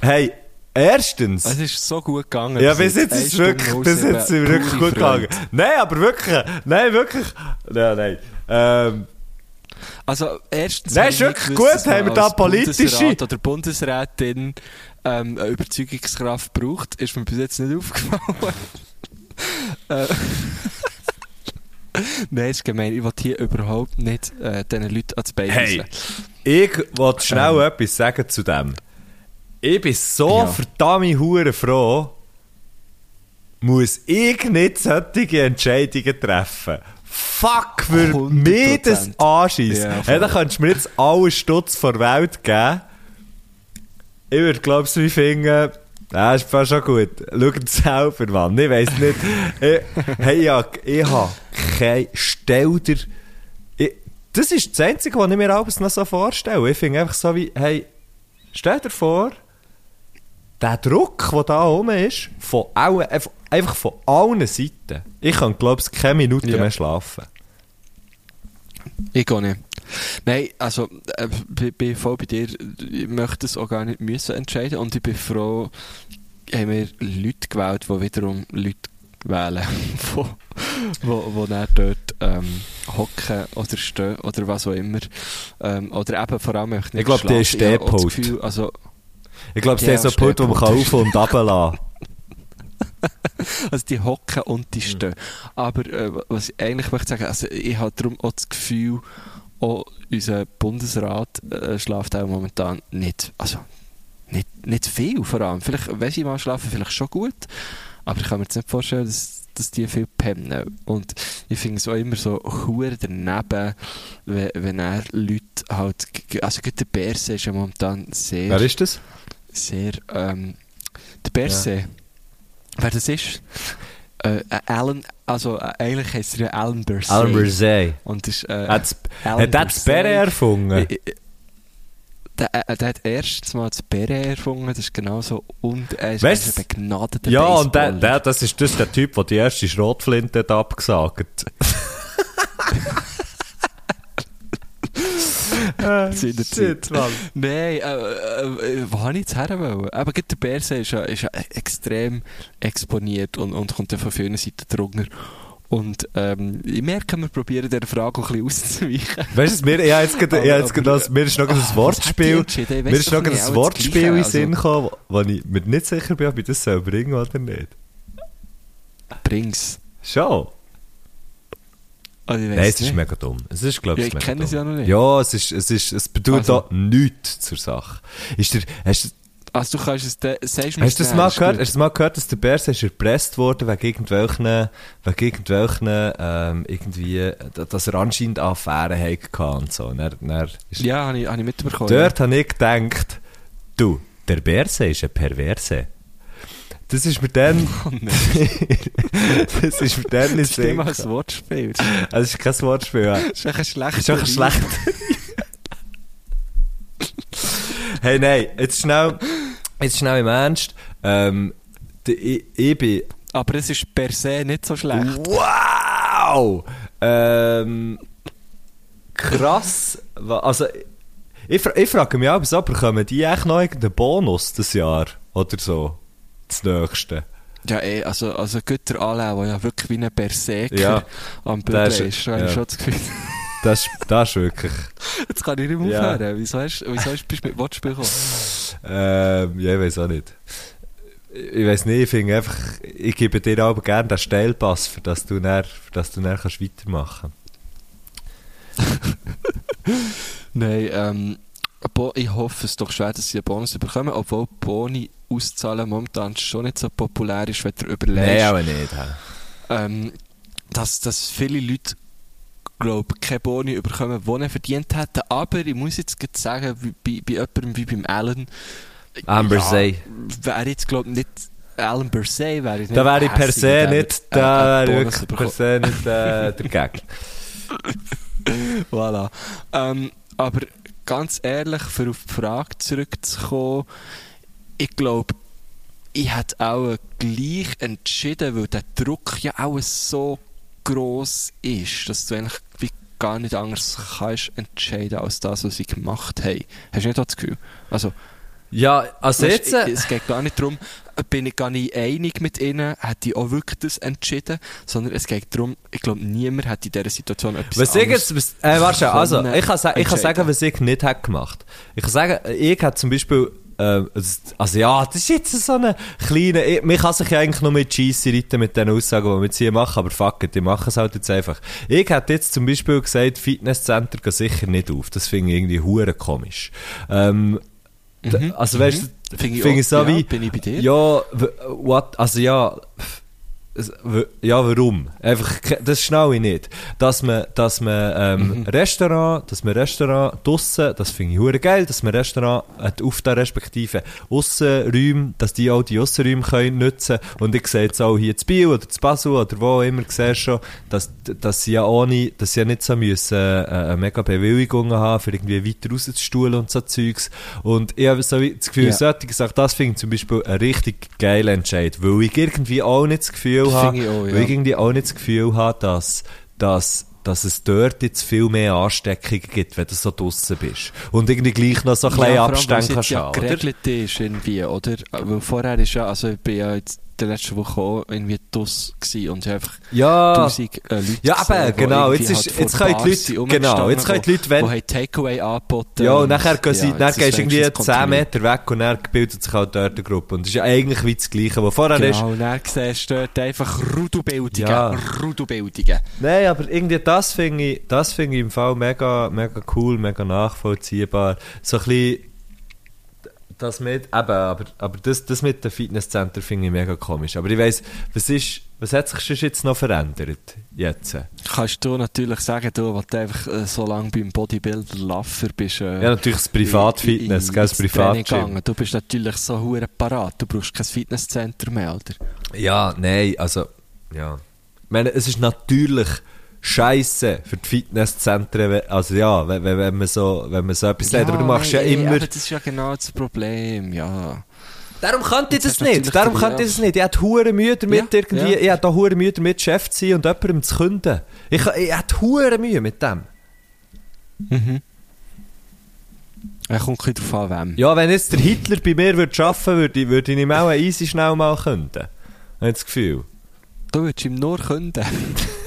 hey, erstens. Es ist so gut gegangen. Ja, bis jetzt ist es wirklich, bis jetzt sind wir wirklich gut Freude. gegangen. Nein, aber wirklich, nein, wirklich, nein, nein. Ähm, Also, erstens. Nein, ist wirklich gewusst, gut, haben wir da politische- Bundesrat oder Bundesrätin ähm, eine Überzeugungskraft braucht, ist mir bis jetzt nicht aufgefallen. Äh, Nein, ist gemein. Ich will hier überhaupt nicht äh, diesen Leuten ans Bein Hey, ich wollte schnell Ähm. etwas sagen zu dem. Ich bin so Ja. verdammt hure froh, muss ich nicht solche Entscheidungen treffen. Fuck, für 100%. mich das anschießt. Ja, hey, dann kannst du mir jetzt alle Stutz vor der Welt geben. Ich würde, glaube ich, wie finden, ja, ist fast schon gut. Schaut selber, Mann. Ich weiss nicht. ich, hey, ja, ich habe kein, stell dir, ich, das ist das Einzige, was ich mir abends noch so vorstelle. Ich finde einfach so wie, hey, stell dir vor, der Druck, der da oben ist, von allen, einfach von allen Seiten. Ich kann, glaube ich, keine Minute Ja. mehr schlafen. Ich gehe nicht. Nein, also, äh, bin, bin voll bei dir. Ich möchte es auch gar nicht müssen entscheiden. Und ich bin froh, haben wir Leute gewählt, die wiederum Leute wählen, wo, wo, wo dann dort ähm, hocken oder stehen oder was auch immer. Ähm, oder eben vor allem nicht Ich glaub, die ist Stehpult. Gefühl, Also, Ich glaube, Ja, ist so ein Punkt, wo man auf- und runterlassen Also die hocken und die stehen. Aber äh, was ich eigentlich möchte sagen, also ich habe darum auch das Gefühl, auch unser Bundesrat äh, schläft auch momentan nicht, also nicht, nicht viel vor allem. Vielleicht, wenn sie mal schlafen, vielleicht schon gut, aber ich kann mir jetzt nicht vorstellen, dass, dass die viel pennen. Und ich finde es auch immer so hure daneben, wenn, wenn er Leute halt, also gerade der Berse ist ja momentan sehr Wer ist das? sehr, ähm, der Berse, wer das ist? Äh, Alan, also äh, eigentlich heisst er ja Alan Berse. Alan Bersey. Und das ist, äh, Hat Alan er das Bersey. Bären erfunden? Äh, Der, der hat erstens mal das Beret erfunden, das ist genauso, und er ist Weißt- ein begnadeter Ja, und der, der, das ist das ist der Typ, der die erste Schrotflinte hat abgesagt Seinerzeit. Mann. Nein, äh, äh, wo habe ich jetzt her wollen? Aber der Bärsee ist ja, ist ja extrem exponiert und, und kommt ja von vielen Seiten drunter. Und ähm, ich merke, wir probieren dieser Frage auch ein bisschen auszuweichen. Weißt du, mir, ja, jetzt, gerade- ja, jetzt, gerade mir ist noch Ah, ein die Wortspiel? Ich mir ist noch ein Wortspiel in den also. Sinn gekommen, wo ich mir nicht sicher bin, ob ich das soll bringen oder nicht. Bring's. Schon? Also, Nein, es ist nicht. mega dumm. Es ist, glaube Ja, ich, ich kenne es ja noch nicht. Ja, es ist, es ist, es bedeutet Also. da nichts zur Sache. Ist der, hast, du- Also du kannst es, de, sagst mir hast du das mal ist gehört? Hast du mal gehört, dass der Bärs ist erpresst worden wegen irgendwelchen, wegen irgendwelchen, ähm, irgendwie, dass er anscheinend Affären hatte und so. Und er, er ist Ja, habe ich, hab ich mitbekommen. Dort habe ich gedacht, du, der Berse ist ein Perverse. Das ist mir dann. Oh, das ist mir dann in Das ist nicht ein. Wortspiel. Also, es ist kein Wortspiel. ja. Das ist echt ein schlechter Das ist auch schlecht. hey, nein, jetzt schnell, jetzt schnell im Ernst. Ähm, ich, ich bin, Aber es ist per se nicht so schlecht. wow! Ähm, krass. Also, ich, ich frage mich auch, so, bekommen die echt noch irgendeinen Bonus das Jahr? Oder so? Das nächste. Ja, eh, also, also Güter Alain, der ja wirklich wie ein Berserker Ja, am Bügeln ist- ist, ja. schon das Gefühl. Das, ist- das ist wirklich. Jetzt kann ich nicht mehr Ja. aufhören. Wieso, hast, wieso hast, bist du mit Wortspiel gekommen? Ähm, ja, ich weiß auch nicht. Ich weiß nicht, ich finde einfach, ich gebe dir aber gerne den Steilpass, für dass du für dass du dann kannst weitermachen Nein, ähm, ich hoffe es doch schwer, dass sie einen Bonus bekommen, obwohl Boni auszahlen momentan schon nicht so populär ist, wenn du überlegst. auch nicht. hä? ähm, dass, dass viele Leute glaube keine Boni bekommen, die er verdient hätten. Aber ich muss jetzt sagen, bei, bei jemandem wie beim Alan, Amber Say. wäre jetzt glaube ich nicht Alan per se, wäre ich nicht Da wäre ich per hässig, se nicht, da wäre ich per se nicht äh, dagegen. Voilà. Ähm, aber ganz ehrlich, für auf die Frage zurückzukommen, ich glaube, ich hätte auch gleich entschieden, weil der Druck ja auch so gross ist, dass du eigentlich gar nicht anders kannst entscheiden als das, was sie gemacht haben. Hast du nicht das Gefühl? Also, Ja, also jetzt... äh, es geht gar nicht darum, bin ich gar nicht einig mit ihnen, hätte ich auch wirklich das entschieden, sondern es geht darum, ich glaube, niemand hat in dieser Situation etwas Was ich jetzt, was, äh, warte, also, ich kann, ich kann sagen, was ich nicht hätte gemacht. Ich kann sagen, ich hätte zum Beispiel, äh, also ja, das ist jetzt so eine kleine, ich, man kann sich ja eigentlich nur mit Scheisse reiten mit den Aussagen, die wir jetzt hier machen, aber fuck it, ich mache es halt jetzt einfach. Ich hätte jetzt zum Beispiel gesagt, Fitnesscenter gehen sicher nicht auf. Das finde ich irgendwie hure komisch. Ähm, Mhm, also weißt du, Finde ich, auch, ich so ja, wie, bin ich bei dir? ja, what, also ja, ja, warum? Einfach, das schnau ich nicht. Dass man, dass man, ähm, Restaurant, dass man Restaurant draussen, das finde ich hure geil, dass man Restaurant hat auf der respektive Aussenräume, dass die auch die Aussenräume können nutzen. Und ich sehe jetzt auch hier zu Biel oder zu Basel oder wo auch immer, sehe schon, dass, dass sie ja ohne, dass sie ja nicht so müssen, äh, eine mega Bewilligung haben, für irgendwie weiter rauszustuhlen und so Zeugs. Und ich habe so das Gefühl, Ja. solche Sachen, das finde ich zum Beispiel ein richtig geiler Entscheid, weil ich irgendwie auch nicht das Gefühl Das habe, ich auch, ja. weil ich irgendwie auch nicht das Gefühl habe, dass, dass, dass es dort jetzt viel mehr Ansteckungen gibt, wenn du so draussen bist. Und irgendwie gleich noch so ein bisschen Abstand es jetzt kannst ja geregelt ist irgendwie, oder? Weil vorher ist ja, also ich bin ja jetzt der letzten Woche auch irgendwie dus gewesen und einfach Ja, tausend äh, Leute Ja, gesehen, eben, die genau. Jetzt ist- halt jetzt können die Leute- sind genau, jetzt können die Leute, wenn- Die Takeaway angeboten. Ja, und nachher gehen sie, ja, dann jetzt gehst du irgendwie wenigstens 10 kontrolliert. Meter weg und dann bildet sich halt dort eine Gruppe. Und das ist ja eigentlich wie das Gleiche, was vorher ist. Genau, und dann siehst du dort einfach Rudobildungen, Ja. Rudobildungen. Nein, aber irgendwie das finde ich, das finde ich im Fall mega, mega cool, mega nachvollziehbar. So ein bisschen, das mit, eben, aber, aber das, das mit dem Fitnesscenter finde ich mega komisch. Aber ich weiss, was ist, was hat sich jetzt noch verändert? Jetzt? Kannst du natürlich sagen, du, weil du einfach äh, so lange beim Bodybuilder Laffer bist. Äh, Ja, natürlich das Privatfitness, in- das Privatgym. Du bist natürlich so hure parat. Du brauchst kein Fitnesscenter mehr, oder? Ja, nein, also, ja. Ich meine, es ist natürlich scheiße für die Fitnesszentren, also ja, wenn, wenn, wenn man so, wenn man so etwas sagt, aber du machst ja nein, immer... Aber das ist ja genau das Problem, ja. Darum könnte ich Jetzt das nicht, darum könnte ich das nicht. Ich hätte hure Mühe damit Ja, irgendwie, ja. ich auch hure Mühe damit, Chef zu sein und jemandem zu künden. Ich, ich hätte hure Mühe mit dem. Er kommt ein drauf an, wem. Ja, wenn jetzt der Hitler bei mir würde arbeiten würde, ich- würde ich ihm auch easy schnell mal künden. Habe ich das Gefühl. Du würdest ihm nur künden.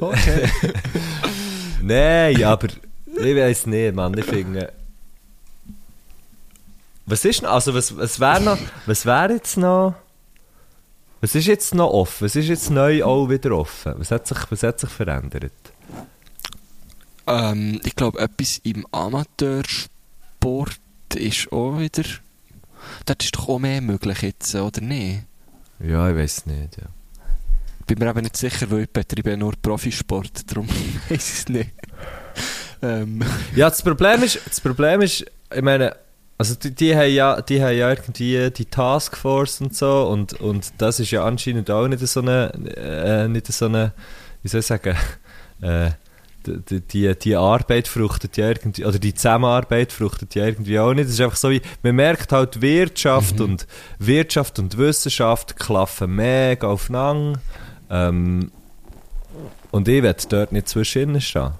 okay. Nein, aber ich weiß nicht, Mann. Ich finde. Was ist noch? Also, was, was wäre noch. Was wäre jetzt noch. Was ist jetzt noch offen? Was ist jetzt neu auch wieder offen? Was hat sich, was hat sich verändert? Ähm, ich glaube, etwas im Amateursport ist auch wieder. Das ist doch auch mehr möglich jetzt, oder nicht? Ja, ich weiß nicht. Ja. Bin mir eben nicht sicher, weil ich betreibe ja nur Profisport, darum weiß ich es nicht. ähm, Ja, das Problem ist, das Problem ist, ich meine, also die, die, haben ja, die haben ja irgendwie die Taskforce und so und, und das ist ja anscheinend auch nicht so eine, äh, nicht so eine, wie soll ich sagen, äh, die, die- die, die Arbeit fruchtet ja irgendwie, oder die Zusammenarbeit fruchtet ja irgendwie auch nicht. Es ist einfach so wie, man merkt halt Wirtschaft und Wirtschaft und Wissenschaft klaffen mega aufeinander. Ähm, und ich werde dort nicht zwischen stehen.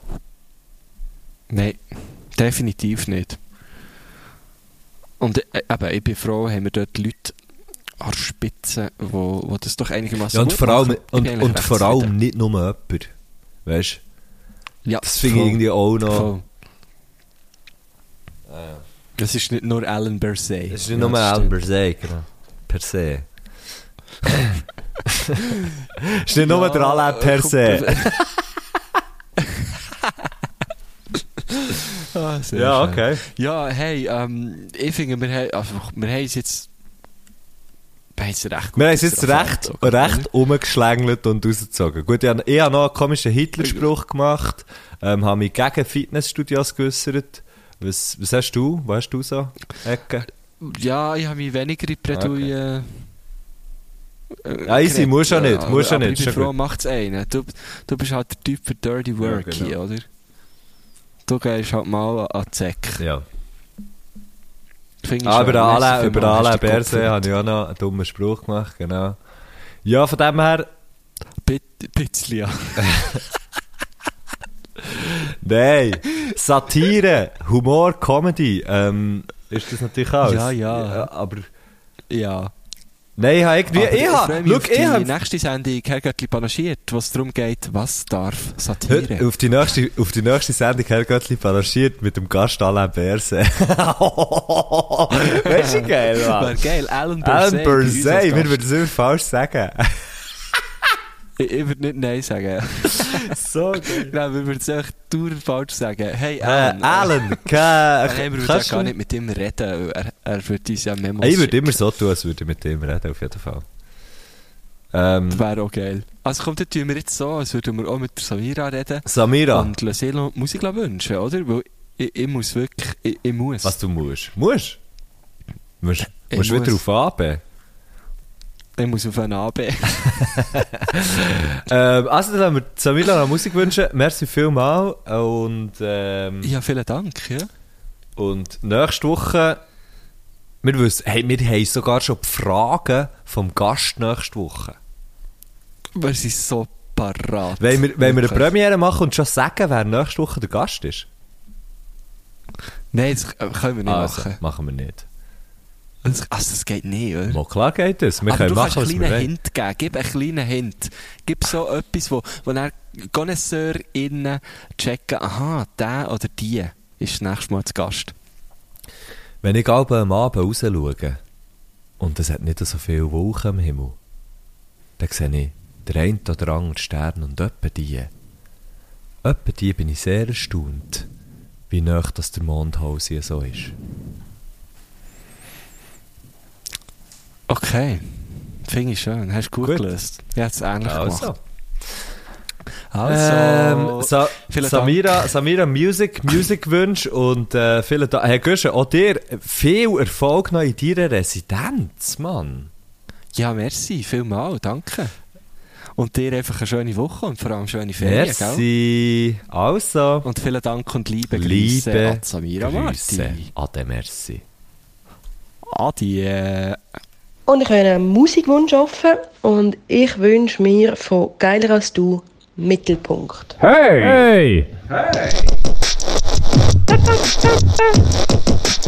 nein, definitiv nicht. Und äh, eben, ich bin froh, haben wir dort Leute an der Spitze, wo, wo das doch einigermaßen Ja, und vor allem, und, und vor allem nicht nur jemand. Weißt du? Ja, Das finde ich irgendwie auch noch. voll. Das ist nicht nur Alan Bersey. Es ist nicht nur Alan Bersey, genau. Per se. Es ist nicht nur der Alain per se. Ah, Ja, schön. okay. Ja, hey, ähm, ich finde, wir haben, also, wir haben es jetzt, wir haben es jetzt recht, recht umgeschlängelt und rausgezogen. Gut, ich habe, ich habe noch einen komischen Hitlerspruch gemacht, ähm, habe mich gegen Fitnessstudios geäussert. Was, was hast du? Was hast du so? Ecke? Ja, ich habe mich weniger in Plädoyer... äh, Ja, easy, geredet. musst du nicht, Ja, musst du aber nicht, Ich bin froh, macht es einen. Du, du bist halt der Typ für Dirty Work genau. hier, oder? Du gehst halt mal an die Säcke. Ja. Finde Ah, über alle, über alle Berse habe ich auch noch einen dummen Spruch gemacht, genau. Ja, von dem her, Bit- Bisschen, ja. nein, Satire, Humor, Comedy, ähm, ist das natürlich auch. Ja, ja. aber, Ja. Nein, ich habe irgendwie, ich habe, auf ich die habe, nächste Sendung Herrgöttli panaschiert, wo es darum geht, was darf Satire? auf die nächste, auf die nächste Sendung Herr Göttli panaschiert mit dem Gast Alain Berse. weißt du, geil, Mann? geil, Alan Bersey. Alan bei uns als Berse, wir würden es immer falsch sagen. Ich, ich würde nicht Nein sagen. So geil. Nein, wir würden es einfach dauernd falsch sagen. Hey, Äh, Alan. Alan, Nein, wir würden ja kannst gar nicht mit ihm reden. Er, er würde uns ja Memos Ich würde immer so tun, als würde ich mit ihm reden, auf jeden Fall. Ähm, Das wäre auch geil. Also komm, dann tun wir jetzt so, als würden wir auch mit der Samira reden. Samira, Und noch Musik wünschen, oder? Weil ich, ich muss wirklich, ich, ich muss. was du musst. Musst? Musst, Ich musst muss. wieder auf AB. Ich muss auf einen AB. ähm, also, dann haben wir Samira noch Musik wünschen. Merci vielmal. Und, ähm, ja, vielen Dank, ja. und nächste Woche, wir wissen, hey, wir haben sogar schon die Fragen vom Gast nächste Woche. Wir sind so parat. Wollen wir, wollen wir eine. Premiere machen und schon sagen, wer nächste Woche der Gast ist? Nein, das können wir nicht also, machen. machen wir nicht. Also, das geht nicht, oder? Mal klar geht das. Wir Aber können du machen, kannst einen kleinen. Hint geben. Gib einen kleinen Hint. Gib so etwas, wo, wo dann Connoisseur innen checken, aha, der oder die ist das nächste Mal zu Gast. Wenn ich abends am Abend raus schaue und es hat nicht so viel Wolken am Himmel, dann sehe ich der eine oder andere Stern und etwa die. Etwa die bin ich sehr erstaunt, wie nah das der Mondhaus hier so ist. Okay. Finde ich schön. Hast du gut, Gut. gelöst. Ja, jetzt ähnlich Also, gemacht. ähm, Also, Sa vielen Samira, Samira Music, Music Wunsch und äh, vielen Dank. Herr Gösche, auch dir viel Erfolg noch in deiner Residenz, Mann. ja, merci. Vielmal. Danke. Und dir einfach eine schöne Woche und vor allem schöne Ferien, gell? Merci. Also. Und vielen Dank und liebe, Liebe Grüße an Samira Grüße. Marti. Ade, merci. Adi. Und ich habe einen Musikwunsch offen und ich wünsche mir von Geiler als du Mittelpunkt. Hey! Du, du,